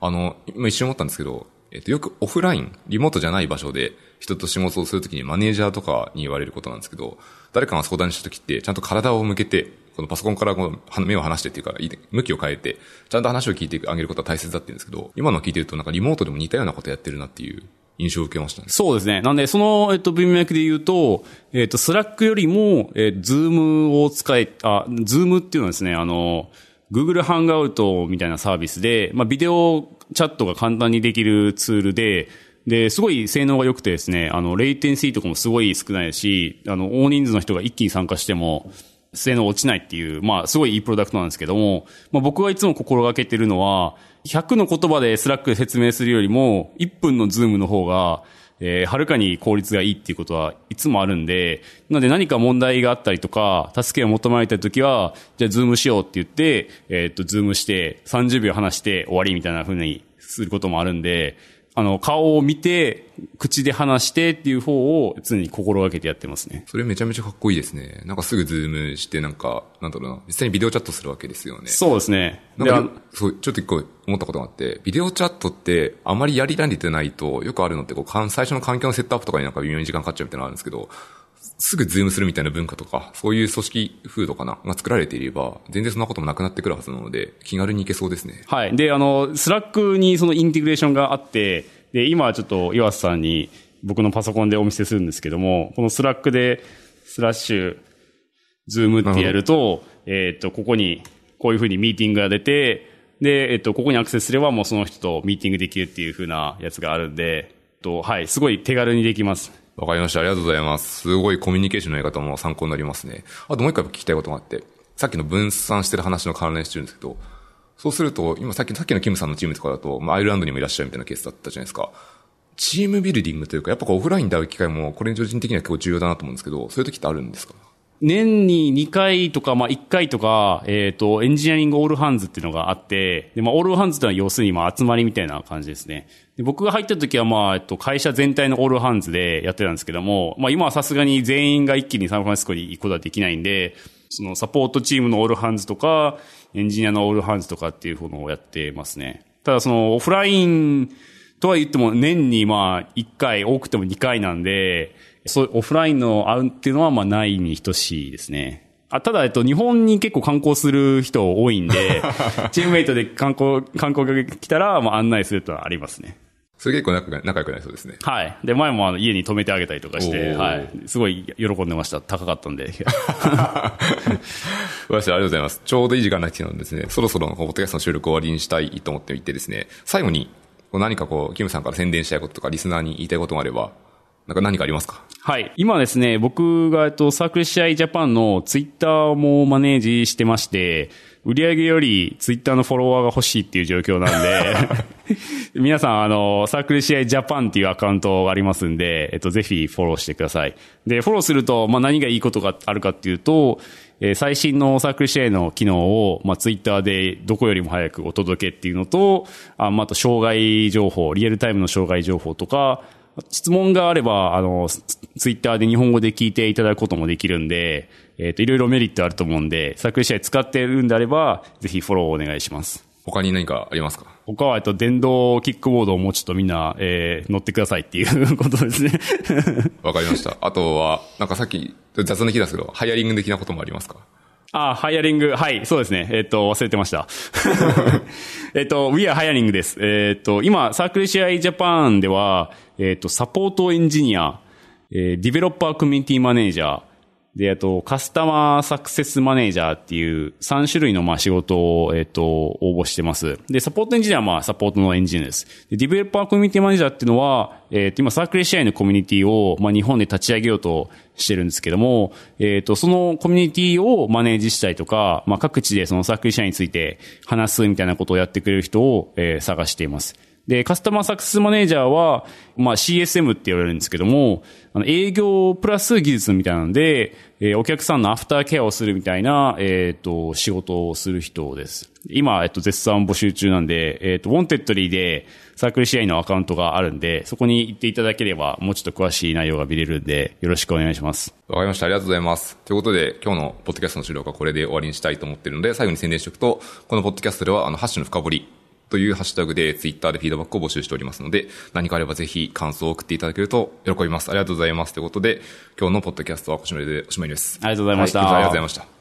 あの、今一瞬思ったんですけど、えっと、よくオフライン、リモートじゃない場所で人と仕事をするときにマネージャーとかに言われることなんですけど、誰かが相談したときって、ちゃんと体を向けて、このパソコンからこの目を離してっていうか、い向きを変えて、ちゃんと話を聞いてあげることは大切だって言うんですけど、今の聞いてるとなんかリモートでも似たようなことやってるなっていう印象を受けましたね。そうですね。なんで、その、えっと、文脈で言うと、えっと、 Slack よりも、えー、 Zoom を使え、あ、 Zoom っていうのはですね、あの、Google ハンガウトみたいなサービスで、まあ、ビデオチャットが簡単にできるツールで、で、すごい性能が良くてですね、あの、レイテンシーとかもすごい少ないし、あの、大人数の人が一気に参加しても、性能落ちないっていう、まあ、すごいいいプロダクトなんですけども、まあ、僕がいつも心がけてるのは、100の言葉で Slack で説明するよりも、1分の Zoom の方が、えーはるかに効率がいいっていうことはいつもあるんで、なので何か問題があったりとか、助けを求められた時は、じゃあ Zoom しようって言って、えーっと、 Zoom して30秒話して終わりみたいな風にすることもあるんで、あの、顔を見て、口で話してっていう方を常に心がけてやってますね。それめちゃめちゃかっこいいですね。なんかすぐ Zoom してなんか、なんだろうな、実際にビデオチャットするわけですよね。そうですね。なんか、そう、ちょっと一個思ったことがあって、ビデオチャットってあまりやりられてないと、よくあるのってこう、かん最初の環境のセットアップとかになんか微妙に時間かかっちゃうみたいなのあるんですけど、すぐ Zoom するみたいな文化とか、そういう組織風土かな、が作られていれば、全然そんなこともなくなってくるはずなので、気軽に行けそうですね。はい。で、あの、 Slack にそのインテグレーションがあって、で、今はちょっと岩瀬さんに僕のパソコンでお見せするんですけども、この Slack でスラッシュ、 Zoom ってやると、えっ、と、ここにこういうふうにミーティングが出て、で、えっ、と、ここにアクセスすればもうその人とミーティングできるっていうふうなやつがあるんで、えっと、はい、すごい手軽にできます。わかりました。ありがとうございます。すごいコミュニケーションのやり方も参考になりますね。あともう一回聞きたいことがあって、さっきの分散してる話の関連してるんですけど、そうすると、今さっきさっきのキムさんのチームとかだと、まあ、アイルランドにもいらっしゃるみたいなケースだったじゃないですか。チームビルディングというか、やっぱこうオフラインで会う機会も、これに個人的には結構重要だなと思うんですけど、そういう時ってあるんですか？年に2回とか、まあ1回とか、えっ、ー、と、エンジニアリングオールハンズっていうのがあって、で、まあオールハンズってのは要するにまあ集まりみたいな感じですね。で僕が入った時はまあ、えっと、会社全体のオールハンズでやってたんですけども、まあ今はさすがに全員が一気にサンフランシスコに行くことはできないんで、そのサポートチームのオールハンズとか、エンジニアのオールハンズとかっていうものをやってますね。ただそのオフラインとは言っても年にまあ1回、多くても2回なんで、そうオフラインの会うっていうのはまあないに等しいですね。あただ、えっと、日本に結構観光する人多いんで、チームメイトで観光、観光が来たら、まあ案内するとはありますね。それ結構仲仲良くなりそうですね。はい。で、前もあの家に泊めてあげたりとかして、はい。すごい喜んでました。高かったんで。私、ありがとうございます。ちょうどいい時間になってきたのでですね、そろそろのポッドキャストの収録を終わりにしたいと思っていてですね、最後に何かこう、キムさんから宣伝したいこととか、リスナーに言いたいことがあれば、なんか何かありますか？はい。今ですね、僕が、えっと、サークル試合ジャパンのツイッターもマネージしてまして、売り上げよりツイッターのフォロワーが欲しいっていう状況なんで 皆さん、あの、サークル試合ジャパンっていうアカウントがありますんで、えっと、ぜひフォローしてください。で、フォローすると、まあ、何がいいことがあるかっていうと、えー、最新のサークル試合の機能を、まあ、ツイッターでどこよりも早くお届けっていうのと、あ、まあ、あと、障害情報、リアルタイムの障害情報とか、質問があれば、あの、ツイッターで日本語で聞いていただくこともできるんで、えっ、ー、と、いろいろメリットあると思うんで、サークル試合使ってるんであれば、ぜひフォローをお願いします。他に何かありますか？他は、えっと、電動キックボードをもうちょっとみんな、えー、乗ってくださいっていうことですね。わかりました。あとは、なんかさっき、雑な気がするけど、ハイアリング的なこともありますか？あ、ハイアリング。はい、そうですね。えっ、と、忘れてました。えっと、We are hiring です。えっ、と、今、サークル試合ジャパンでは、えっ、と、サポートエンジニア、えー、ディベロッパーコミュニティマネージャー、で、あと、カスタマーサクセスマネージャーっていう3種類のまあ仕事を、えっ、と、応募してます。で、サポートエンジニアはまあサポートのエンジニアです。で、ディベロッパーコミュニティマネージャーっていうのは、えっ、と、今サークル試合のコミュニティをまあ日本で立ち上げようとしてるんですけども、えっ、と、そのコミュニティをマネージしたりとか、まあ各地でその CircleCI について話すみたいなことをやってくれる人を、えー、探しています。で、カスタマーサクセスマネージャーは、まあ CSM って言われるんですけども、あの営業プラス技術みたいなので、えー、お客さんのアフターケアをするみたいな、えっ、ー、と、仕事をする人です。今、えっと、絶賛募集中なんで、えっ、と、 Wantedly で CircleCI のアカウントがあるんで、そこに行っていただければ、もうちょっと詳しい内容が見れるんで、よろしくお願いします。わかりました。ありがとうございます。ということで、今日のポッドキャストの資料がこれで終わりにしたいと思ってるので、最後に宣伝しておくと、このポッドキャストでは、あの、ハッシュの深掘りというハッシュタグでツイッターでフィードバックを募集しておりますので、何かあればぜひ感想を送っていただけると喜びます。ありがとうございます。ということで、今日のポッドキャストはこちらでおしまいです。ありがとうございました。はい、ありがとうございました。